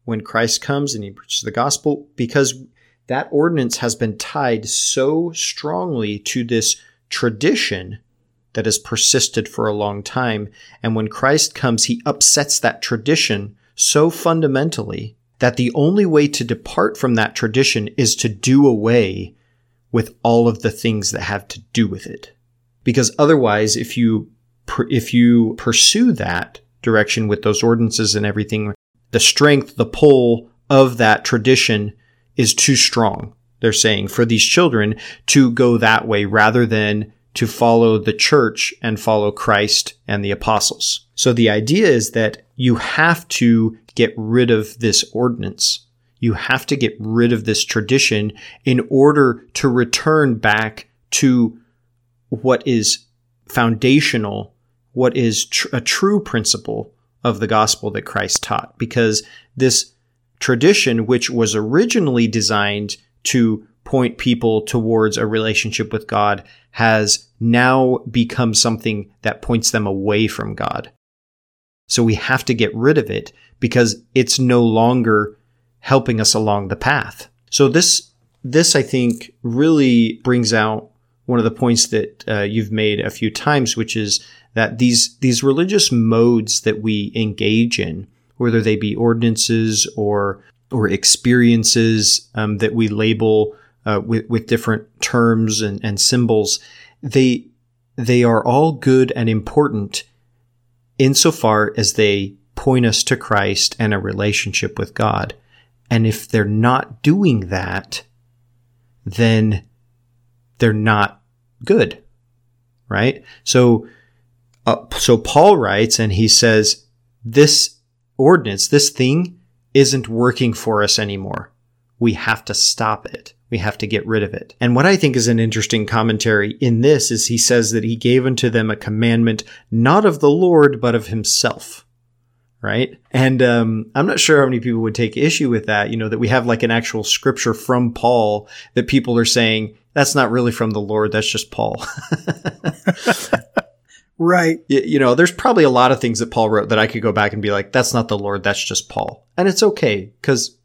when Christ comes and he preaches the gospel because that ordinance has been tied so strongly to this tradition that has persisted for a long time. And when Christ comes, he upsets that tradition so fundamentally that the only way to depart from that tradition is to do away with all of the things that have to do with it. Because otherwise, if you, if you pursue that direction with those ordinances and everything, the strength, the pull of that tradition is too strong. They're saying for these children to go that way rather than to follow the church and follow Christ and the apostles. So the idea is that you have to get rid of this ordinance. You have to get rid of this tradition in order to return back to what is foundational, what is tr- a true principle of the gospel that Christ taught. Because this tradition, which was originally designed to point people towards a relationship with God, has now become something that points them away from God. So we have to get rid of it because it's no longer helping us along the path. So this, this I think really brings out one of the points that uh, you've made a few times, which is that these, these religious modes that we engage in whether they be ordinances or or experiences um, that we label uh, with, with different terms and, and symbols, they they are all good and important insofar as they point us to Christ and a relationship with God. And if they're not doing that, then they're not good, right? So, uh, so Paul writes, and he says, "This ordinance, this thing isn't working for us anymore. We have to stop it. We have to get rid of it. And what I think is an interesting commentary in this is he says that he gave unto them a commandment not of the Lord, but of himself. Right. And um, I'm not sure how many people would take issue with that, you know, that we have like an actual scripture from Paul that people are saying, that's not really from the Lord, that's just Paul. [laughs] Right. You, you, know, there's probably a lot of things that Paul wrote that I could go back and be like, that's not the Lord, that's just Paul. And it's okay because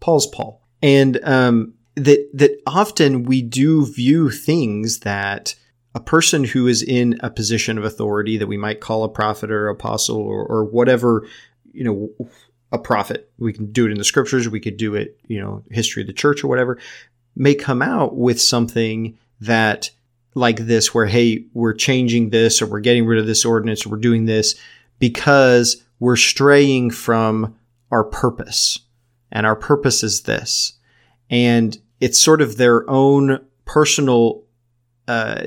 Paul's Paul. And um, that that often we do view things that a person who is in a position of authority that we might call a prophet or apostle or, or whatever, you know, a prophet. We can do it in the scriptures. We could do it, you know, history of the church or whatever, may come out with something that like this where, hey, we're changing this or we're getting rid of this ordinance or we're doing this because we're straying from our purpose. And our purpose is this. And it's sort of their own personal uh,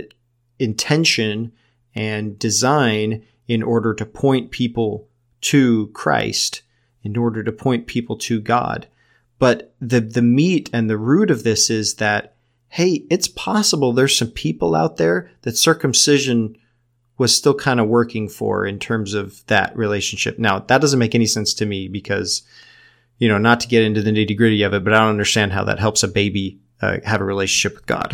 intention and design in order to point people to Christ, in order to point people to God. But the, the meat and the root of this is that hey, it's possible there's some people out there that circumcision was still kind of working for in terms of that relationship. Now, that doesn't make any sense to me because, you know, not to get into the nitty gritty of it, but I don't understand how that helps a baby uh, have a relationship with God.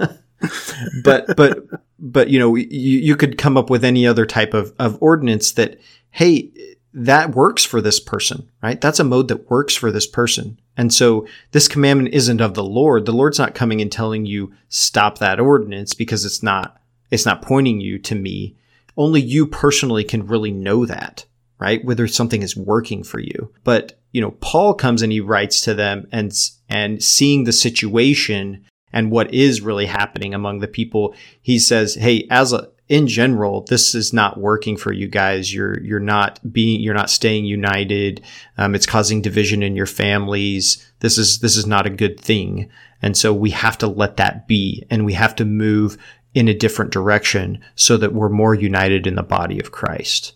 [laughs] but, but, but, you know, you, you could come up with any other type of, of ordinance that, hey, that works for this person, right? That's a mode that works for this person. And so this commandment isn't of the Lord. The Lord's not coming and telling you stop that ordinance because it's not, it's not pointing you to me. Only you personally can really know that, right? Whether something is working for you. But, you know, Paul comes and he writes to them and, and seeing the situation and what is really happening among the people, he says, Hey, as a, in general, this is not working for you guys. You're you're not being you're not staying united. Um, it's causing division in your families. This is this is not a good thing. And so we have to let that be, and we have to move in a different direction so that we're more united in the body of Christ.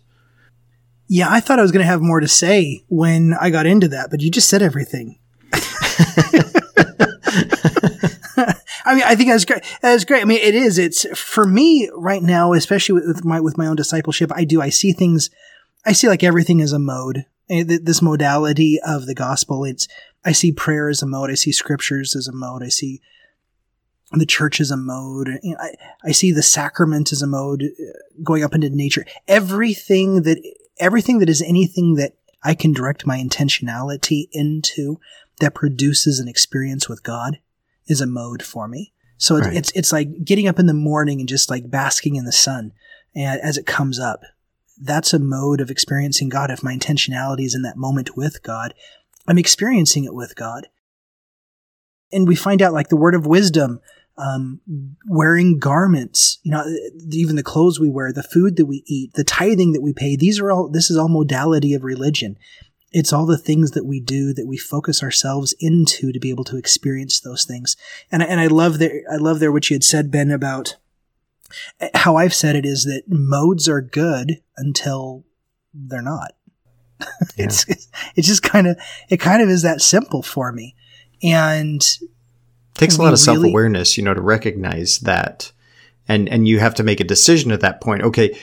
Yeah, I thought I was going to have more to say when I got into that, but you just said everything. [laughs] I mean, I think that's great. That's great. I mean, it is. It's for me right now, especially with my with my own discipleship. I do. I see things. I see like everything as a mode. Eh, this modality of the gospel. It's. I see prayer as a mode. I see scriptures as a mode. I see the church as a mode. I, I see the sacrament as a mode, uh, going up into nature. Everything that everything that is anything that I can direct my intentionality into that produces an experience with God is a mode for me. So it's, right. it's, it's like getting up in the morning and just like basking in the sun and as it comes up. That's a mode of experiencing God. If my intentionality is in that moment with God, I'm experiencing it with God. And we find out like the word of wisdom, um, wearing garments, you know, even the clothes we wear, the food that we eat, the tithing that we pay. These are all, this is all modality of religion it's all the things that we do that we focus ourselves into to be able to experience those things. And and I love there I love there what you had said Ben about eh, how I've said it is that modes are good until they're not. [laughs] Yeah. it's it's just kind of it kind of is that simple for me. And it takes a lot of really, self-awareness, you know, to recognize that and and you have to make a decision at that point. Okay,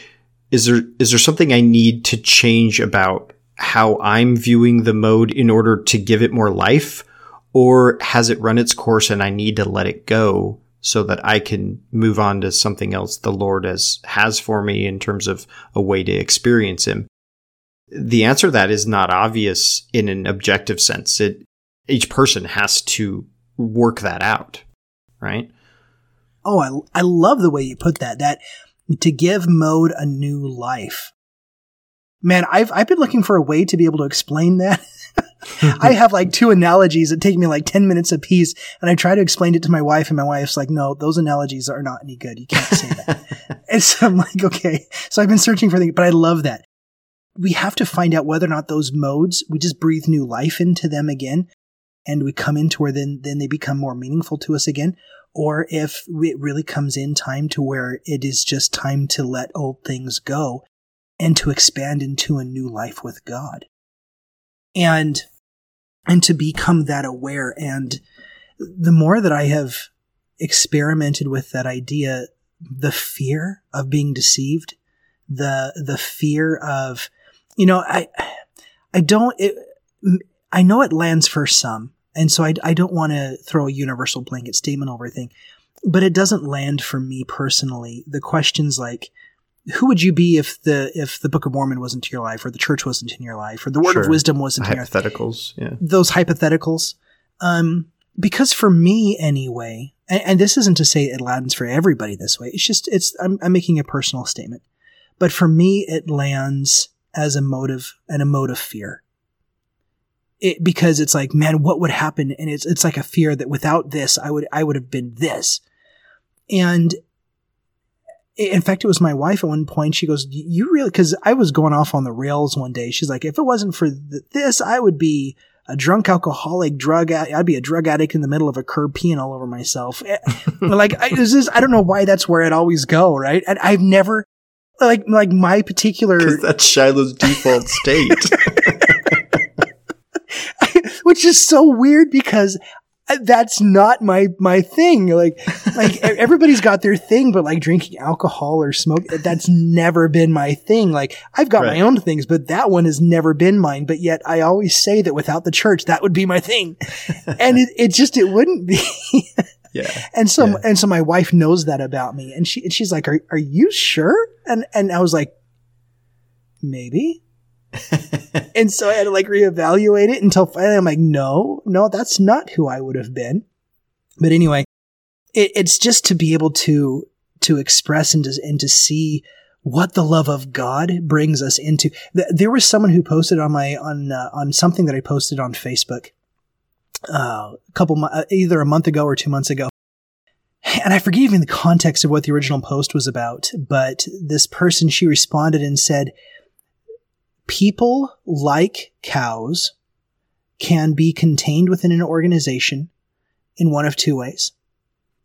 is there is there something I need to change about how I'm viewing the mode in order to give it more life? Or has it run its course and I need to let it go so that I can move on to something else the Lord has, has for me in terms of a way to experience Him? The answer to that is not obvious in an objective sense. It, each person has to work that out, right? Oh, I, I love the way you put that. That to give mode a new life man, I've I've been looking for a way to be able to explain that. [laughs] I have like two analogies that take me like 10 minutes apiece and I try to explain it to my wife and my wife's like, no, those analogies are not any good. You can't say that. [laughs] and so I'm like, okay. So I've been searching for things, but I love that. We have to find out whether or not those modes, we just breathe new life into them again and we come into where then, then they become more meaningful to us again. Or if it really comes in time to where it is just time to let old things go and to expand into a new life with God. And, and to become that aware. And the more that I have experimented with that idea, the fear of being deceived, the, the fear of, you know, I, I don't, it, I know it lands for some. And so I, I don't want to throw a universal blanket statement over a thing, but it doesn't land for me personally. The questions like, who would you be if the if the Book of Mormon wasn't in your life, or the church wasn't in your life, or the Word sure. of Wisdom wasn't in your life? Hypotheticals, yeah. Those hypotheticals. Um, because for me, anyway, and, and, this isn't to say it lands for everybody this way. It's just it's I'm, I'm making a personal statement, but for me, it lands as a motive and a mode of fear. It, because it's like, man, what would happen? And it's it's like a fear that without this, I would I would have been this, and in fact, it was my wife at one point. She goes, "You really?" Because I was going off on the rails one day. She's like, "If it wasn't for th- this, I would be a drunk alcoholic, drug. I'd be a drug addict in the middle of a curb, peeing all over myself." Eh, [laughs] like, I, this, I don't know why that's where I'd always go. Right? And I've never like like my particular. [laughs] That's Shiloh's default state. [laughs] Which is so weird because Uh, that's not my my thing. Like [laughs] like everybody's got their thing, but like drinking alcohol or smoke, uh, that's never been my thing. Like I've got right. my own things, but that one has never been mine. But yet I always say that without the church, that would be my thing, [laughs] and it, it just it wouldn't be. [laughs] yeah. And so yeah. and so my wife knows that about me, and she and she's like, "Are are you sure?" And and I was like, "Maybe." And so I had to like reevaluate it until finally I'm like, no, no, that's not who I would have been. But anyway, it, it's just to be able to to express and to, and to see what the love of God brings us into. There was someone who posted on my on uh, on something that I posted on Facebook uh, a couple uh, either a month ago or two months ago. And I forget even the context of what the original post was about, but this person she responded and said, "People like cows can be contained within an organization in one of two ways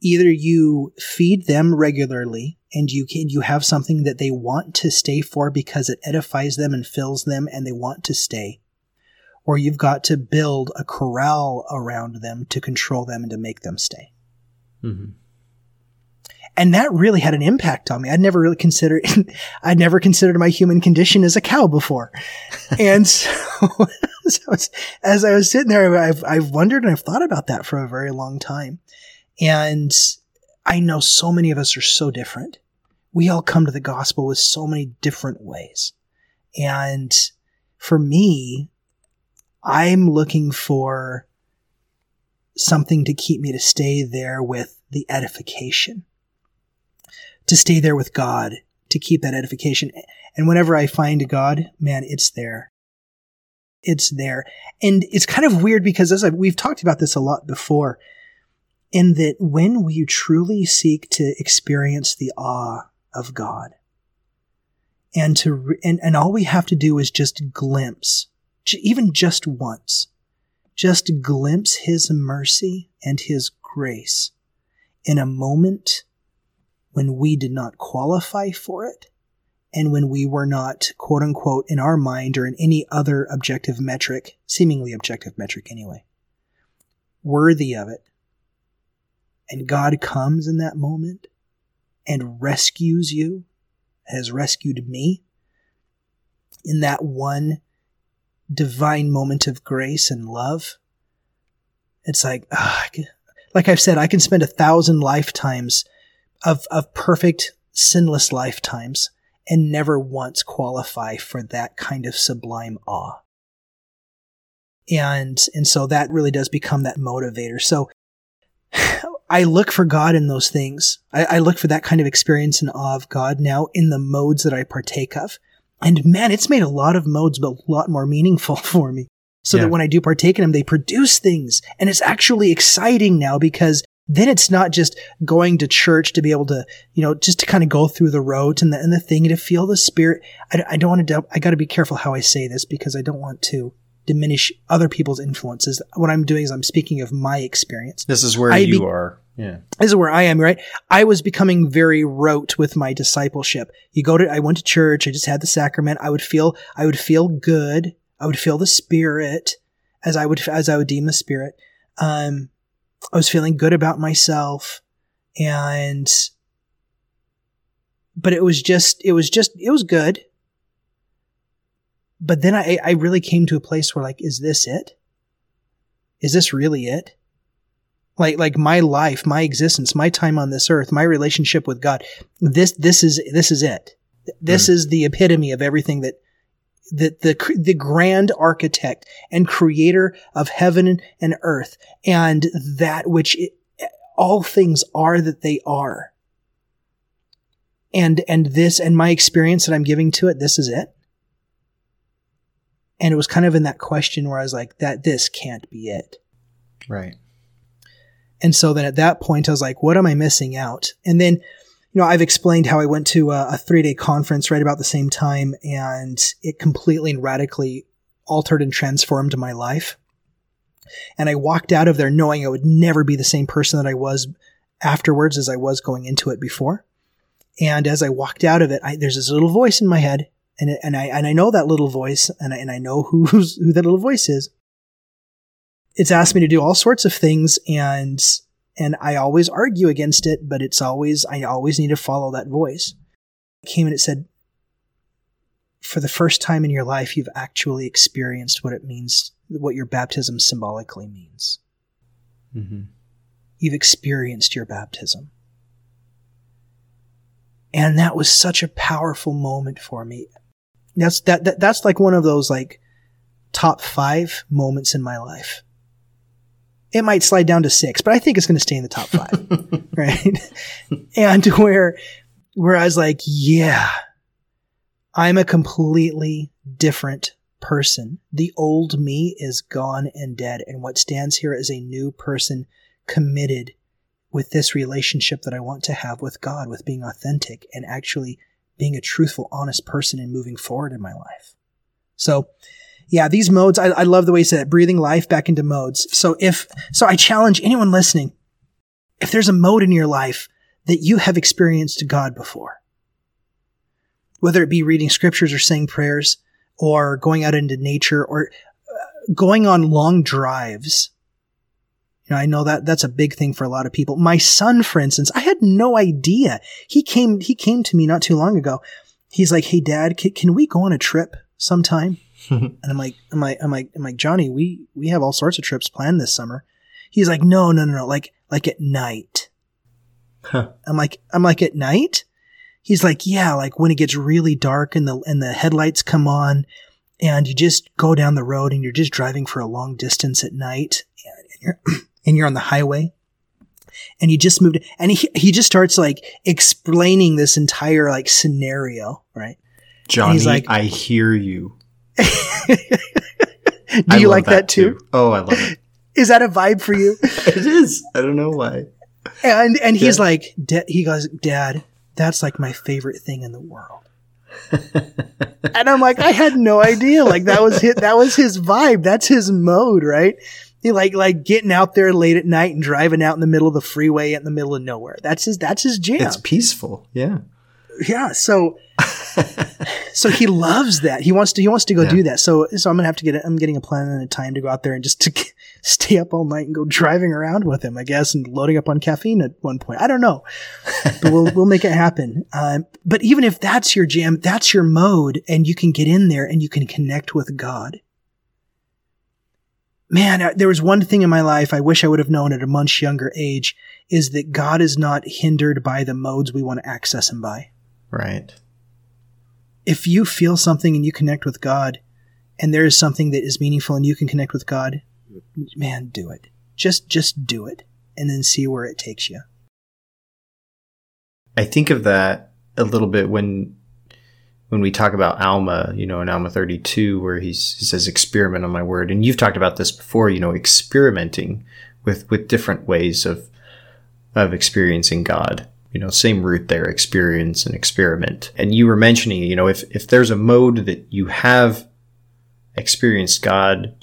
either you feed them regularly and you can you have something that they want to stay for because it edifies them and fills them and they want to stay or you've got to build a corral around them to control them and to make them stay mm-hmm. And that really had an impact on me i'd never really considered [laughs] i'd never considered my human condition as a cow before [laughs] and so, [laughs] so as i was sitting there I've, I've wondered and i've thought about that for a very long time and I know so many of us are so different. We all come to the gospel with so many different ways. And for me, I'm looking for something to keep me to stay there with the edification, to stay there with God, to keep that edification. And whenever I find God, man, it's there. It's there. And it's kind of weird because as I've, we've talked about this a lot before, in that when we truly seek to experience the awe of God, and to and, and all we have to do is just glimpse, even just once, just glimpse His mercy and His grace in a moment when we did not qualify for it and when we were not, quote unquote, in our mind or in any other objective metric, seemingly objective metric anyway, worthy of it, and God comes in that moment and rescues you, has rescued me in that one divine moment of grace and love. It's like, uh, like I've said, I can spend a thousand lifetimes of, of perfect, sinless lifetimes and never once qualify for that kind of sublime awe. And, and so that really does become that motivator. So [sighs] I look for God in those things. I, I, look for that kind of experience and awe of God now in the modes that I partake of. And man, it's made a lot of modes a lot more meaningful [laughs] for me. So yeah. that when I do partake in them, they produce things. And it's actually exciting now because then it's not just going to church to be able to, you know, just to kind of go through the roads and the, and the thing and to feel the spirit. I, I don't want to, I got to be careful how I say this because I don't want to diminish other people's influences. What I'm doing is I'm speaking of my experience. This is where I you be- are. Yeah. This is where I am, right? I was becoming very rote with my discipleship. You go to, I went to church. I just had the sacrament. I would feel, I would feel good. I would feel the spirit as I would, as I would deem the spirit. Um, I was feeling good about myself and, but it was just, it was just, it was good but then I, I really came to a place where like, is this it? Is this really it? Like, like my life, my existence, my time on this earth, my relationship with God. This, this is, this is it. This mm. is the epitome of everything that, that the, the grand architect and creator of heaven and earth and that which it, all things are that they are. And, and this, and my experience that I'm giving to it, this is it. And it was kind of in that question where I was like, that this can't be it. Right. And so then at that point, I was like, what am I missing out? And then, you know, I've explained how I went to a, a three day conference right about the same time and it completely and radically altered and transformed my life. And I walked out of there knowing I would never be the same person that I was afterwards as I was going into it before. And as I walked out of it, I, there's this little voice in my head and and I and I know that little voice, and I, and I know who's [laughs] who that little voice is. It's asked me to do all sorts of things, and and I always argue against it, but it's always I always need to follow that voice. It came and it said, for the first time in your life, you've actually experienced what it means, what your baptism symbolically means. Mm-hmm. You've experienced your baptism. And that was such a powerful moment for me That's that, that that's like one of those like top five moments in my life. It might slide down to six, but I think it's going to stay in the top five, [laughs] right? and where where I was like, yeah, I'm a completely different person. The old me is gone and dead, and what stands here is a new person committed with this relationship that I want to have with God, with being authentic and actually being a truthful, honest person and moving forward in my life. So, yeah, these modes, I, I love the way you said it, breathing life back into modes. So if, so I challenge anyone listening, if there's a mode in your life that you have experienced God before, whether it be reading scriptures or saying prayers or going out into nature or uh, going on long drives you know, I know that that's a big thing for a lot of people. My son, for instance, I had no idea. He came, he came to me not too long ago. He's like, Hey dad, can, can we go on a trip sometime? [laughs] and I'm like, I'm like, I'm like, I'm like, Johnny, we, we have all sorts of trips planned this summer. He's like, no, no, no, no, like, like at night. Huh. I'm like, I'm like at night. He's like, yeah, like when it gets really dark and the, and the headlights come on and you just go down the road and you're just driving for a long distance at night and you're, [clears throat] and you're on the highway and you just moved and he, he just starts like explaining this entire like scenario, right? Johnny, like, I hear you. [laughs] Do you like that, that too? too? Oh, I love it. [laughs] Is that a vibe for you? [laughs] it is. I don't know why. And and he's yeah. like, he goes, Dad, that's like my favorite thing in the world. and I'm like, I had no idea. Like that was his, that was his vibe. That's his mode, right? He like like getting out there late at night and driving out in the middle of the freeway in the middle of nowhere. That's his that's his jam. It's peaceful. Yeah. Yeah. So so he loves that. He wants to he wants to go yeah. do that. So so I'm gonna have to get it. I'm getting a plan and a time to go out there and just to [laughs] stay up all night and go driving around with him, I guess, and loading up on caffeine at one point. I don't know, but we'll we'll make it happen. Um, but even if that's your jam, that's your mode, and you can get in there and you can connect with God man, there was one thing in my life I wish I would have known at a much younger age is that God is not hindered by the modes we want to access Him by. Right. If you feel something and you connect with God, and there is something that is meaningful and you can connect with God, man, do it. Just, just do it, and then see where it takes you. I think of that a little bit when when we talk about Alma, you know, in Alma 32, where he's, he says, experiment on my word. And you've talked about this before, you know, experimenting with, with different ways of, of experiencing God. You know, same root there, experience and experiment. And you were mentioning, you know, if, if there's a mode that you have experienced God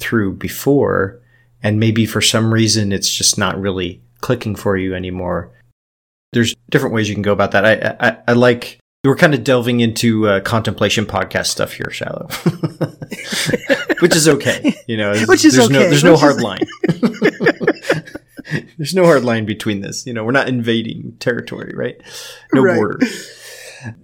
through before, and maybe for some reason it's just not really clicking for you anymore, there's different ways you can go about that. I, I, I like we're kind of delving into uh, contemplation podcast stuff here, shallow, [laughs] which is okay. You know, [laughs] which is there's okay. no there's no hard line. [laughs] [laughs] there's no hard line between this. You know, we're not invading territory, right? No right. border.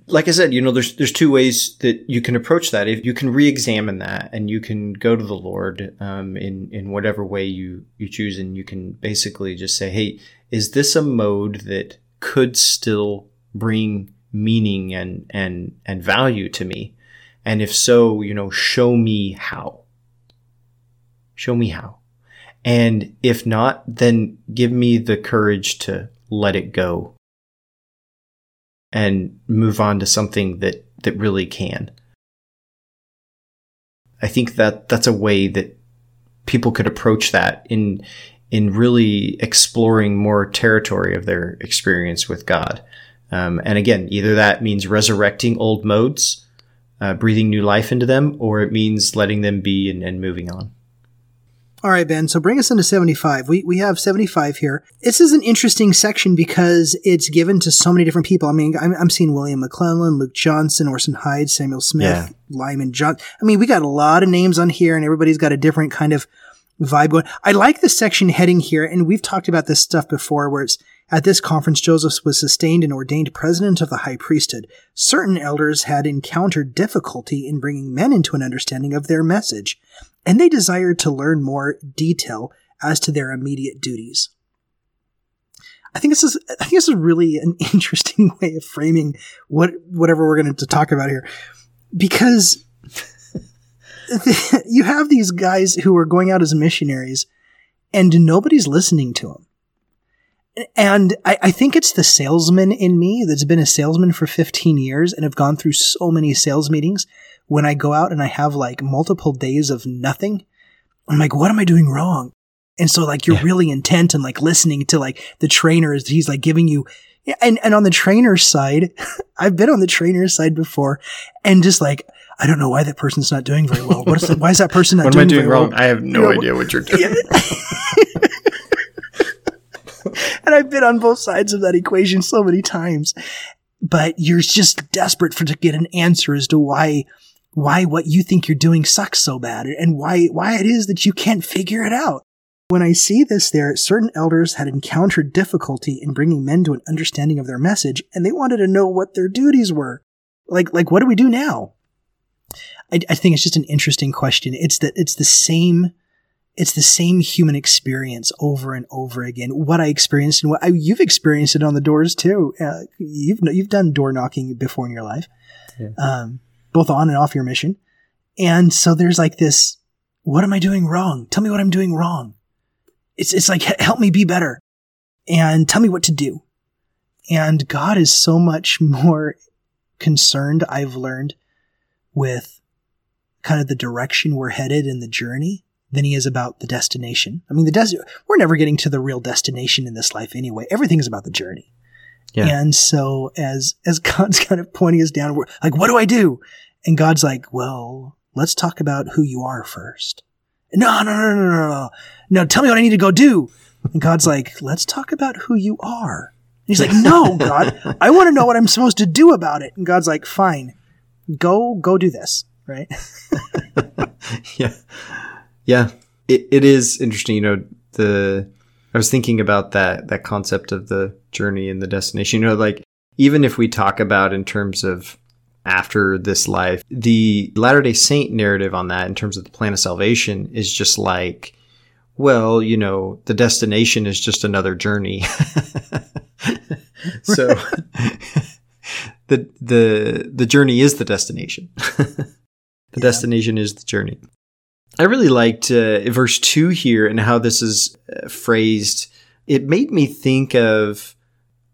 Like I said, you know, there's there's two ways that you can approach that. If you can re-examine that, and you can go to the Lord um, in in whatever way you you choose, and you can basically just say, "Hey, is this a mode that could still bring meaning and and and value to me and if so you know show me how show me how and if not then give me the courage to let it go and move on to something that that really can i think that that's a way that people could approach that in in really exploring more territory of their experience with god um, and again, either that means resurrecting old modes, uh, breathing new life into them, or it means letting them be and, and moving on. All right, Ben. So bring us into 75. We, we have 75 here. This is an interesting section because it's given to so many different people. I mean, I'm, I'm seeing William McLellin, Luke Johnson, Orson Hyde, Samuel Smith, yeah. Lyman John. I mean, we got a lot of names on here and everybody's got a different kind of vibe going. I like the section heading here. And we've talked about this stuff before where it's, at this conference, Joseph was sustained and ordained president of the high priesthood. Certain elders had encountered difficulty in bringing men into an understanding of their message, and they desired to learn more detail as to their immediate duties. I think this is I think this is really an [laughs] interesting way of framing what whatever we're going to talk about here. because [laughs] you have these guys who are going out as missionaries and nobody's listening to them. And I, I, think it's the salesman in me that's been a salesman for 15 years and have gone through so many sales meetings. When I go out and I have like multiple days of nothing, I'm like, what am I doing wrong? And so like you're yeah. really intent and like listening to like the trainers. He's like giving you, and, and on the trainer side, [laughs] I've been on the trainer side before and just like, I don't know why that person's not doing very well. What is that, why is that person not what doing, am I doing wrong? Well? I have no you know, idea what you're [laughs] doing. [laughs] [laughs] and I've been on both sides of that equation so many times. But you're just desperate for to get an answer as to why why what you think you're doing sucks so bad and why why it is that you can't figure it out. When I see this there, certain elders had encountered difficulty in bringing men to an understanding of their message, and they wanted to know what their duties were. Like, like, what do we do now? I, I think it's just an interesting question. It's that it's the same it's the same human experience over and over again. What I experienced and what I, you've experienced it on the doors too. Uh, you've you've done door knocking before in your life, yeah. um, both on and off your mission. And so there's like this: What am I doing wrong? Tell me what I'm doing wrong. It's it's like help me be better, and tell me what to do. And God is so much [laughs] more concerned. I've learned with kind of the direction we're headed in the journey than he is about the destination. I mean, the des- we're never getting to the real destination in this life anyway. Everything is about the journey. Yeah. And so as as God's kind of pointing us down, we're like, what do I do? And God's like, well, let's talk about who you are first. No, no, no, no, no, no. No, tell me what I need to go do. And God's like, let's talk about who you are. And he's like, no, [laughs] God, I want to know what I'm supposed to do about it. And God's like, fine, go, go do this. Right. [laughs] yeah. Yeah, it, it is interesting. You know, the I was thinking about that that concept of the journey and the destination. You know, like even if we talk about in terms of after this life, the Latter Day Saint narrative on that in terms of the plan of salvation is just like, well, you know, the destination is just another journey. [laughs] so [laughs] the the the journey is the destination. [laughs] the yeah. destination is the journey. I really liked uh, verse 2 here and how this is uh, phrased. It made me think of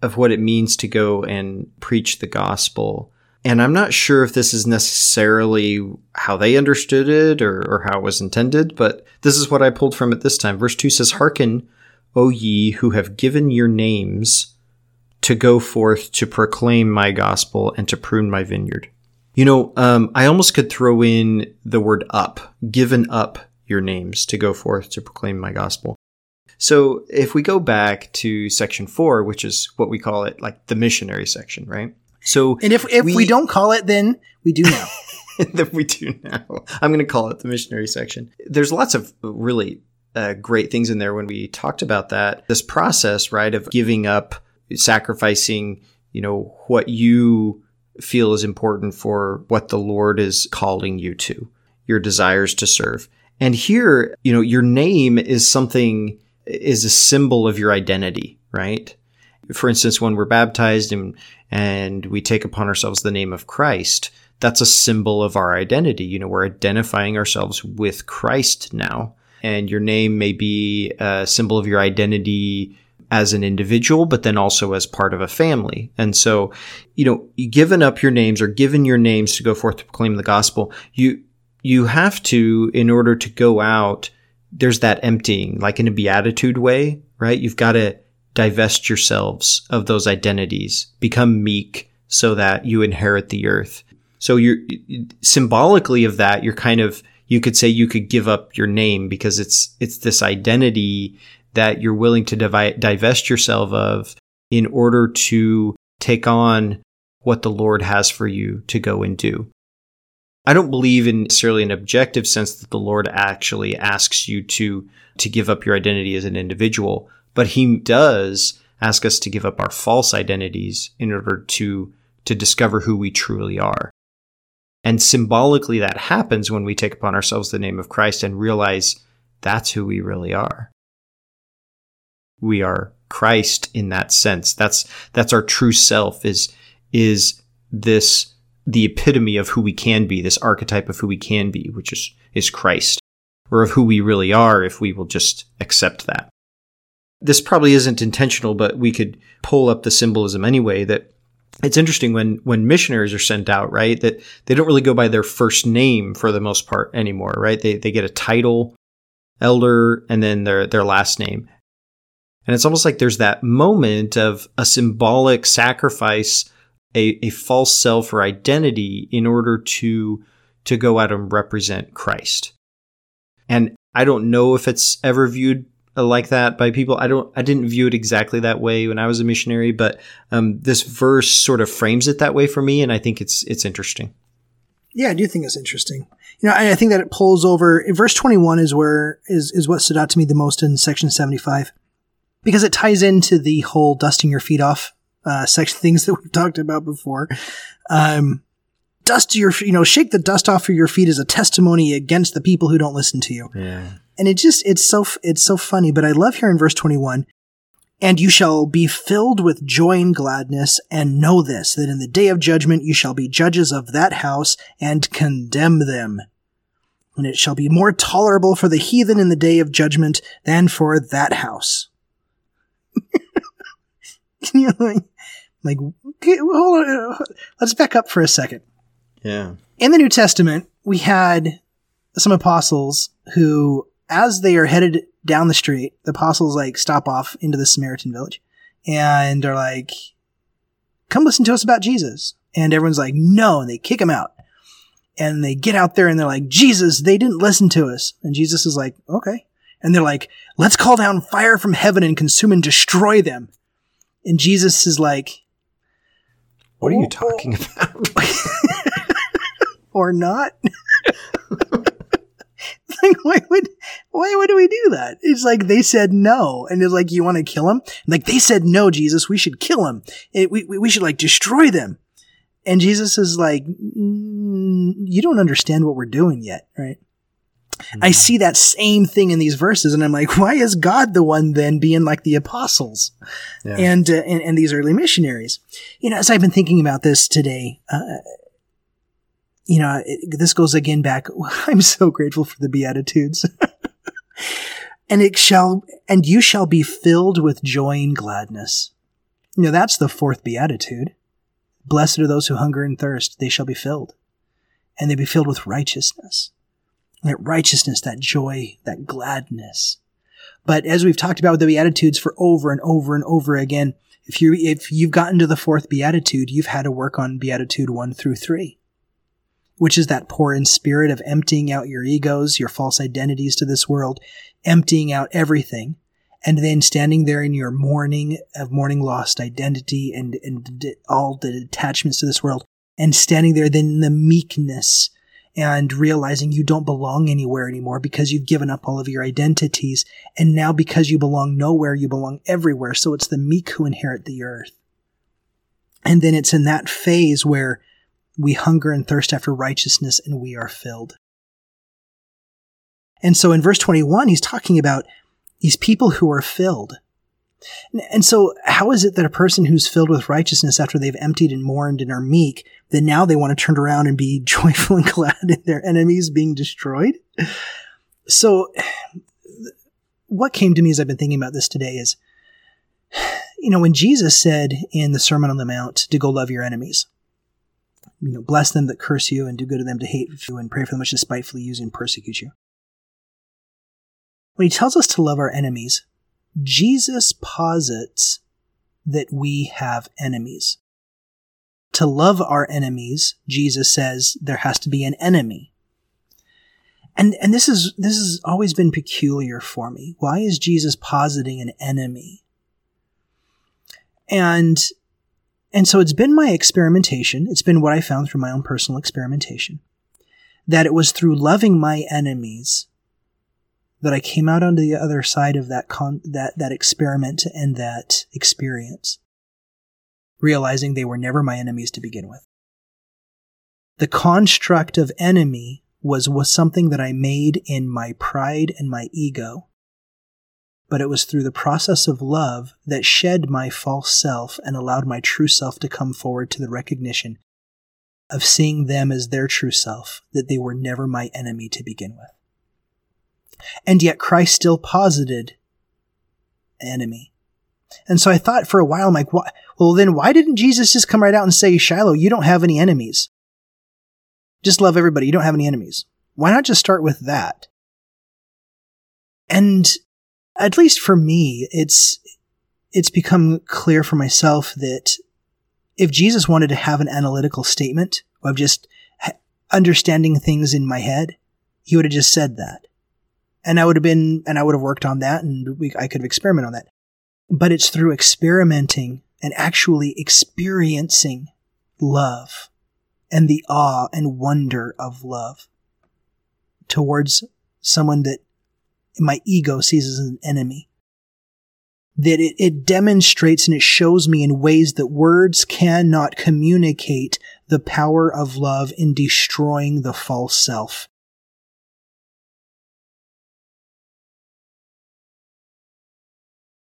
of what it means to go and preach the gospel. And I'm not sure if this is necessarily how they understood it or, or how it was intended, but this is what I pulled from it this time. Verse 2 says, Hearken, O ye who have given your names to go forth to proclaim my gospel and to prune my vineyard. You know, um, I almost could throw in the word up, given up your names to go forth to proclaim my gospel. So if we go back to section four, which is what we call it, like the missionary section, right? So, and if, if we, we don't call it, then we do now. [laughs] then we do now. I'm going to call it the missionary section. There's lots of really uh, great things in there when we talked about that. This process, right, of giving up, sacrificing, you know, what you feel is important for what the Lord is calling you to, your desires to serve. And here, you know, your name is something, is a symbol of your identity, right? For instance, when we're baptized and, and we take upon ourselves the name of Christ, that's a symbol of our identity. You know, we're identifying ourselves with Christ now. And your name may be a symbol of your identity as an individual, but then also as part of a family. And so, you know, given up your names or given your names to go forth to proclaim the gospel, you, you have to, in order to go out, there's that emptying, like in a beatitude way, right? You've got to divest yourselves of those identities, become meek so that you inherit the earth. So you're symbolically of that, you're kind of, you could say you could give up your name because it's, it's this identity that you're willing to divest yourself of in order to take on what the Lord has for you to go and do. I don't believe in necessarily an objective sense that the Lord actually asks you to to give up your identity as an individual, but he does ask us to give up our false identities in order to to discover who we truly are. And symbolically that happens when we take upon ourselves the name of Christ and realize that's who we really are we are Christ in that sense. That's that's our true self is is this the epitome of who we can be, this archetype of who we can be, which is, is Christ, or of who we really are if we will just accept that. This probably isn't intentional, but we could pull up the symbolism anyway that it's interesting when when missionaries are sent out, right? That they don't really go by their first name for the most part anymore, right? They they get a title, elder, and then their their last name. And it's almost like there's that moment of a symbolic sacrifice, a, a false self or identity in order to to go out and represent Christ. And I don't know if it's ever viewed like that by people. I don't, I didn't view it exactly that way when I was a missionary, but um, this verse sort of frames it that way for me, and I think it's it's interesting. Yeah, I do think it's interesting. You know, I, I think that it pulls over. Verse twenty one is where is is what stood out to me the most in section seventy five, because it ties into the whole dusting your feet off uh, section things [laughs] that we've talked about before. Um, dust your, you know, shake the dust off of your feet as a testimony against the people who don't listen to you. Yeah. And it just, it's so, it's so funny. But I love here in verse 21, and you shall be filled with joy and gladness, and know this, that in the day of judgment you shall be judges of that house and condemn them. And it shall be more tolerable for the heathen in the day of judgment than for that house. [laughs] Can you like, like, okay, hold on, uh, let's back up for a second. Yeah. In the New Testament, we had some apostles who as they are headed down the street, the apostles like stop off into the Samaritan village and are like, come listen to us about Jesus. And everyone's like, no. And they kick him out. And they get out there and they're like, Jesus, they didn't listen to us. And Jesus is like, okay. And they're like, let's call down fire from heaven and consume and destroy them. And Jesus is like, what are you talking about? [laughs] or not? [laughs] like, why would, why would we do that? It's like they said no. And it's like, you want to kill him? Like they said no, Jesus, we should kill him. It, we, we should like destroy them. And Jesus is like, mm, you don't understand what we're doing yet, right? I see that same thing in these verses, and I'm like, why is God the one then being like the apostles yeah. and, uh, and, and these early missionaries? You know, as I've been thinking about this today, uh, you know, it, this goes again back. [laughs] I'm so grateful for the Beatitudes. [laughs] and it shall, and you shall be filled with joy and gladness. You know, that's the fourth Beatitude. Blessed are those who hunger and thirst, they shall be filled. And they be filled with righteousness. That righteousness, that joy, that gladness. But as we've talked about with the Beatitudes for over and over and over again, if you if you've gotten to the fourth Beatitude, you've had to work on Beatitude one through three which is that poor in spirit of emptying out your egos, your false identities to this world, emptying out everything, and then standing there in your mourning of mourning lost identity and, and all the attachments to this world, and standing there then in the meekness and realizing you don't belong anywhere anymore because you've given up all of your identities. And now because you belong nowhere, you belong everywhere. So it's the meek who inherit the earth. And then it's in that phase where we hunger and thirst after righteousness and we are filled. And so in verse 21, he's talking about these people who are filled. And so, how is it that a person who's filled with righteousness after they've emptied and mourned and are meek, that now they want to turn around and be [laughs] joyful and glad in their enemies being destroyed? So, what came to me as I've been thinking about this today is, you know, when Jesus said in the Sermon on the Mount to go love your enemies, you know, bless them that curse you and do good to them to hate you and pray for them which despitefully use and persecute you. When he tells us to love our enemies, Jesus posits that we have enemies. To love our enemies, Jesus says there has to be an enemy. And, and this is, this has always been peculiar for me. Why is Jesus positing an enemy? And and so it's been my experimentation. It's been what I found through my own personal experimentation that it was through loving my enemies that I came out on the other side of that con- that that experiment and that experience, realizing they were never my enemies to begin with. The construct of enemy was was something that I made in my pride and my ego but it was through the process of love that shed my false self and allowed my true self to come forward to the recognition of seeing them as their true self, that they were never my enemy to begin with. And yet Christ still posited enemy. And so I thought for a while, I'm like, what? well, then why didn't Jesus just come right out and say, Shiloh, you don't have any enemies? Just love everybody. You don't have any enemies. Why not just start with that? And at least for me, it's, it's become clear for myself that if Jesus wanted to have an analytical statement of just understanding things in my head, he would have just said that. And I would have been, and I would have worked on that and we, I could have experimented on that. But it's through experimenting and actually experiencing love and the awe and wonder of love towards someone that my ego sees as an enemy. That it, it demonstrates and it shows me in ways that words cannot communicate the power of love in destroying the false self.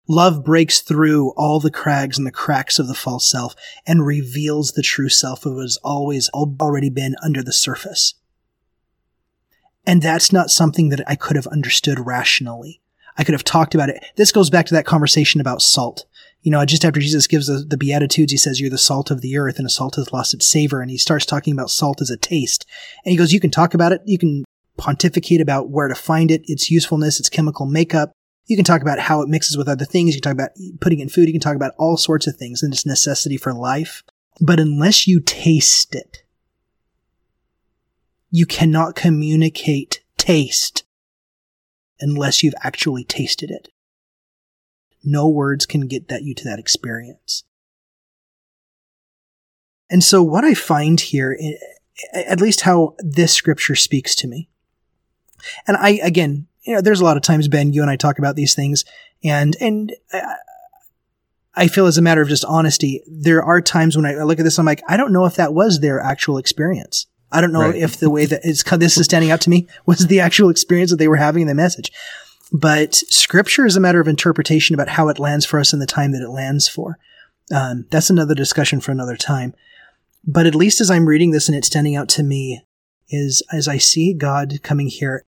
Love breaks through all the crags and the cracks of the false self and reveals the true self of what has always already been under the surface. And that's not something that I could have understood rationally. I could have talked about it. This goes back to that conversation about salt. You know, just after Jesus gives the, the Beatitudes, he says, You're the salt of the earth, and a salt has lost its savor. And he starts talking about salt as a taste. And he goes, You can talk about it. You can pontificate about where to find it, its usefulness, its chemical makeup. You can talk about how it mixes with other things. You can talk about putting in food. You can talk about all sorts of things and its necessity for life. But unless you taste it, you cannot communicate taste unless you've actually tasted it. No words can get that you to that experience. And so what I find here, at least how this scripture speaks to me, and I, again, you know, there's a lot of times, Ben, you and I talk about these things, and and I feel as a matter of just honesty, there are times when I look at this, I'm like, I don't know if that was their actual experience. I don't know right. if the way that it's this is standing out to me [laughs] was the actual experience that they were having in the message. But scripture is a matter of interpretation about how it lands for us in the time that it lands for. Um, that's another discussion for another time. But at least as I'm reading this and it's standing out to me, is as I see God coming here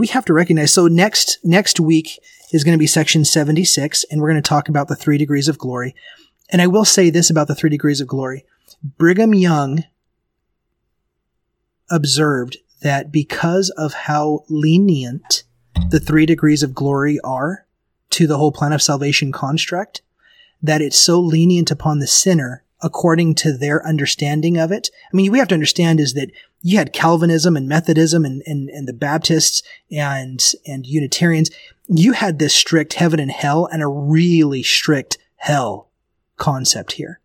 we have to recognize. So next, next week is going to be section 76, and we're going to talk about the three degrees of glory. And I will say this about the three degrees of glory. Brigham Young observed that because of how lenient the three degrees of glory are to the whole plan of salvation construct, that it's so lenient upon the sinner according to their understanding of it. I mean, we have to understand is that you had Calvinism and Methodism and, and, and the Baptists and, and Unitarians. You had this strict heaven and hell and a really strict hell concept here.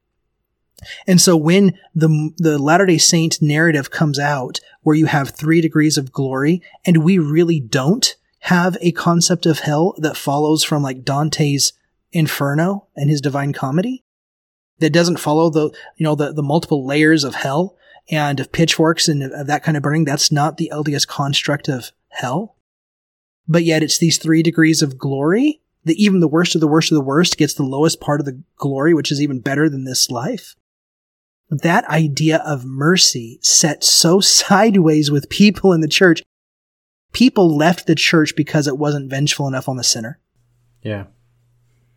And so when the, the Latter-day Saint narrative comes out where you have three degrees of glory and we really don't have a concept of hell that follows from like Dante's Inferno and his Divine Comedy, that doesn't follow the, you know, the, the multiple layers of hell and of pitchforks and of that kind of burning. That's not the LDS construct of hell. But yet it's these three degrees of glory that even the worst of the worst of the worst gets the lowest part of the glory, which is even better than this life. That idea of mercy set so [laughs] sideways with people in the church. People left the church because it wasn't vengeful enough on the sinner. Yeah.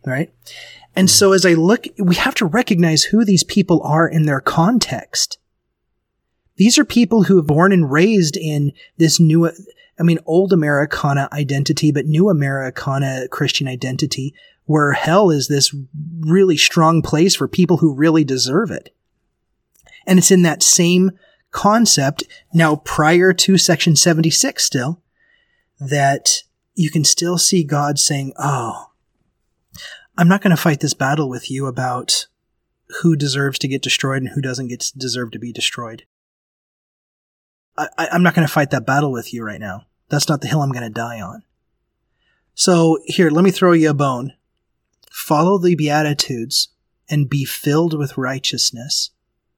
Right. And so as I look, we have to recognize who these people are in their context. These are people who have born and raised in this new, I mean, old Americana identity, but new Americana Christian identity, where hell is this really strong place for people who really deserve it. And it's in that same concept, now prior to section 76 still, that you can still see God saying, Oh, I'm not going to fight this battle with you about who deserves to get destroyed and who doesn't get deserve to be destroyed. I, am not going to fight that battle with you right now. That's not the hill I'm going to die on. So here, let me throw you a bone. Follow the Beatitudes and be filled with righteousness.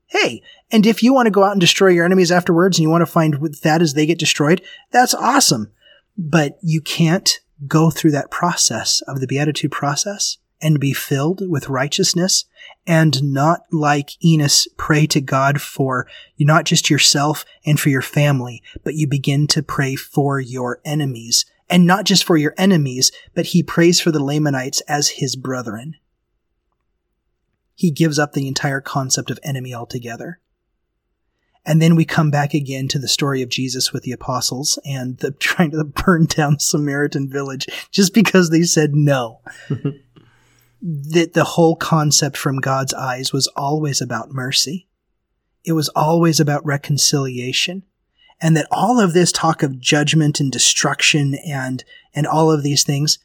Hey, and if you want to go out and destroy your enemies afterwards and you want to find that as they get destroyed, that's awesome. But you can't go through that process of the Beatitude process and be filled with righteousness and not like Enos pray to God for not just yourself and for your family, but you begin to pray for your enemies and not just for your enemies, but he prays for the Lamanites as his brethren. He gives up the entire concept of enemy altogether. And then we come back again to the story of Jesus with the apostles and the [laughs] trying to burn down the Samaritan village just because they said no. [laughs] that the whole concept from God's eyes was always about mercy. It was always about reconciliation. And that all of this talk of judgment and destruction and, and all of these things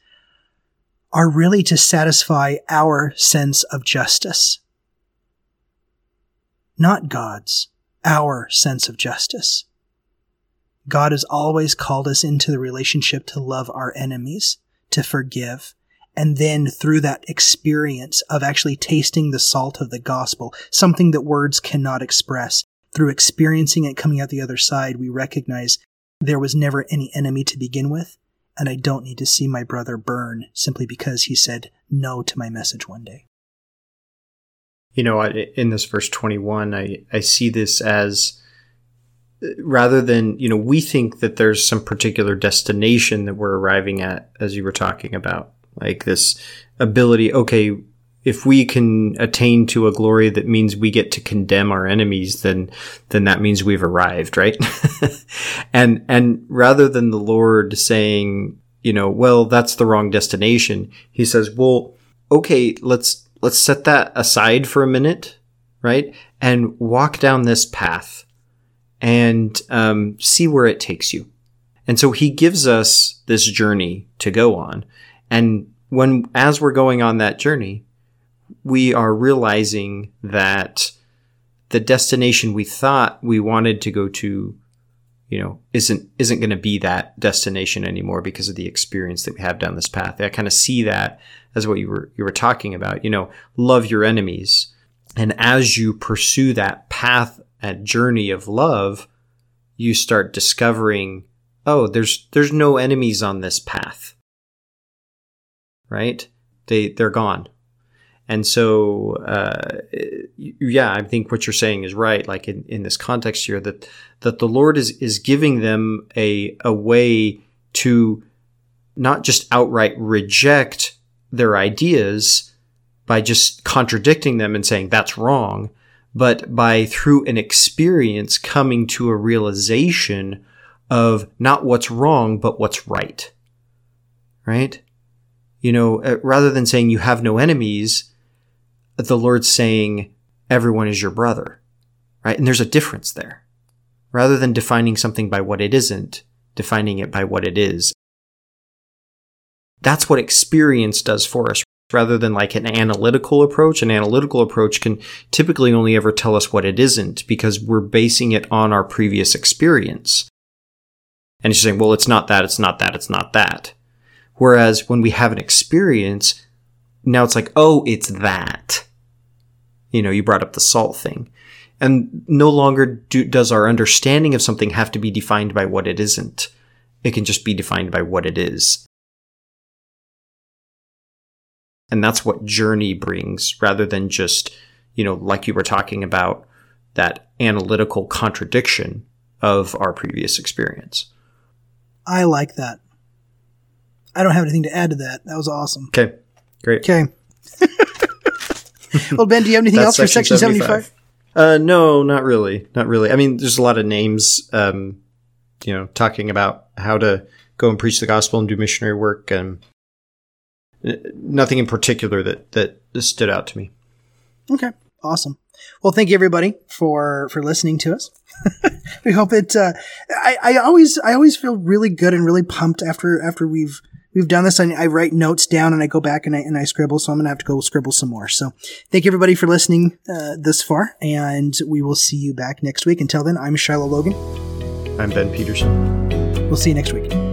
are really to satisfy our sense of justice. Not God's, our sense of justice. God has always called us into the relationship to love our enemies, to forgive, and then through that experience of actually tasting the salt of the gospel, something that words cannot express, through experiencing it coming out the other side, we recognize there was never any enemy to begin with, and I don't need to see my brother burn simply because he said no to my message one day. You know, in this verse 21, I, I see this as rather than, you know, we think that there's some particular destination that we're arriving at, as you were talking about like this ability, okay, if we can attain to a glory that means we get to condemn our enemies, then, then that means we've arrived, right? [laughs] and, and rather than the Lord saying, you know, well, that's the wrong destination, he says, well, okay, let's, let's set that aside for a minute, right? And walk down this path and um, see where it takes you. And so he gives us this journey to go on. And when, as we're going on that journey, we are realizing that the destination we thought we wanted to go to, you know, isn't, isn't going to be that destination anymore because of the experience that we have down this path. I kind of see that as what you were, you were talking about, you know, love your enemies. And as you pursue that path and journey of love, you start discovering, oh, there's, there's no enemies on this path right? They they're gone. And so, uh, yeah, I think what you're saying is right. Like in, in this context here, that that the Lord is is giving them a a way to not just outright reject their ideas by just contradicting them and saying that's wrong, but by through an experience coming to a realization of not what's wrong, but what's right. Right? You know, uh, rather than saying you have no enemies, the Lord's saying everyone is your brother, right? And there's a difference there. Rather than defining something by what it isn't, defining it by what it is. That's what experience does for us rather than like an analytical approach. An analytical approach can typically only ever tell us what it isn't because we're basing it on our previous experience. And it's saying, well, it's not that, it's not that, it's not that. Whereas when we have an experience, now it's like, oh, it's that. You know, you brought up the salt thing. And no longer do, does our understanding of something have to be defined by what it isn't. It can just be defined by what it is. And that's what journey brings rather than just, you know, like you were talking about, that analytical contradiction of our previous experience. I like that. I don't have anything to add to that. That was awesome. Okay, great. Okay. [laughs] well, Ben, do you have anything else for section 75? Uh, no, not really. Not really. I mean, there's a lot of names, um, you know, talking about how to go and preach the gospel and do missionary work and nothing in particular that, that stood out to me. Okay. Awesome. Well, thank you everybody for, for listening to us. [laughs] we hope it, uh, I, I always, I always feel really good and really pumped after, after we've, we've done this. I, I write notes down and I go back and I, and I scribble. So I'm going to have to go scribble some more. So thank you everybody for listening uh, this far. And we will see you back next week. Until then, I'm Shiloh Logan. I'm Ben Peterson. We'll see you next week.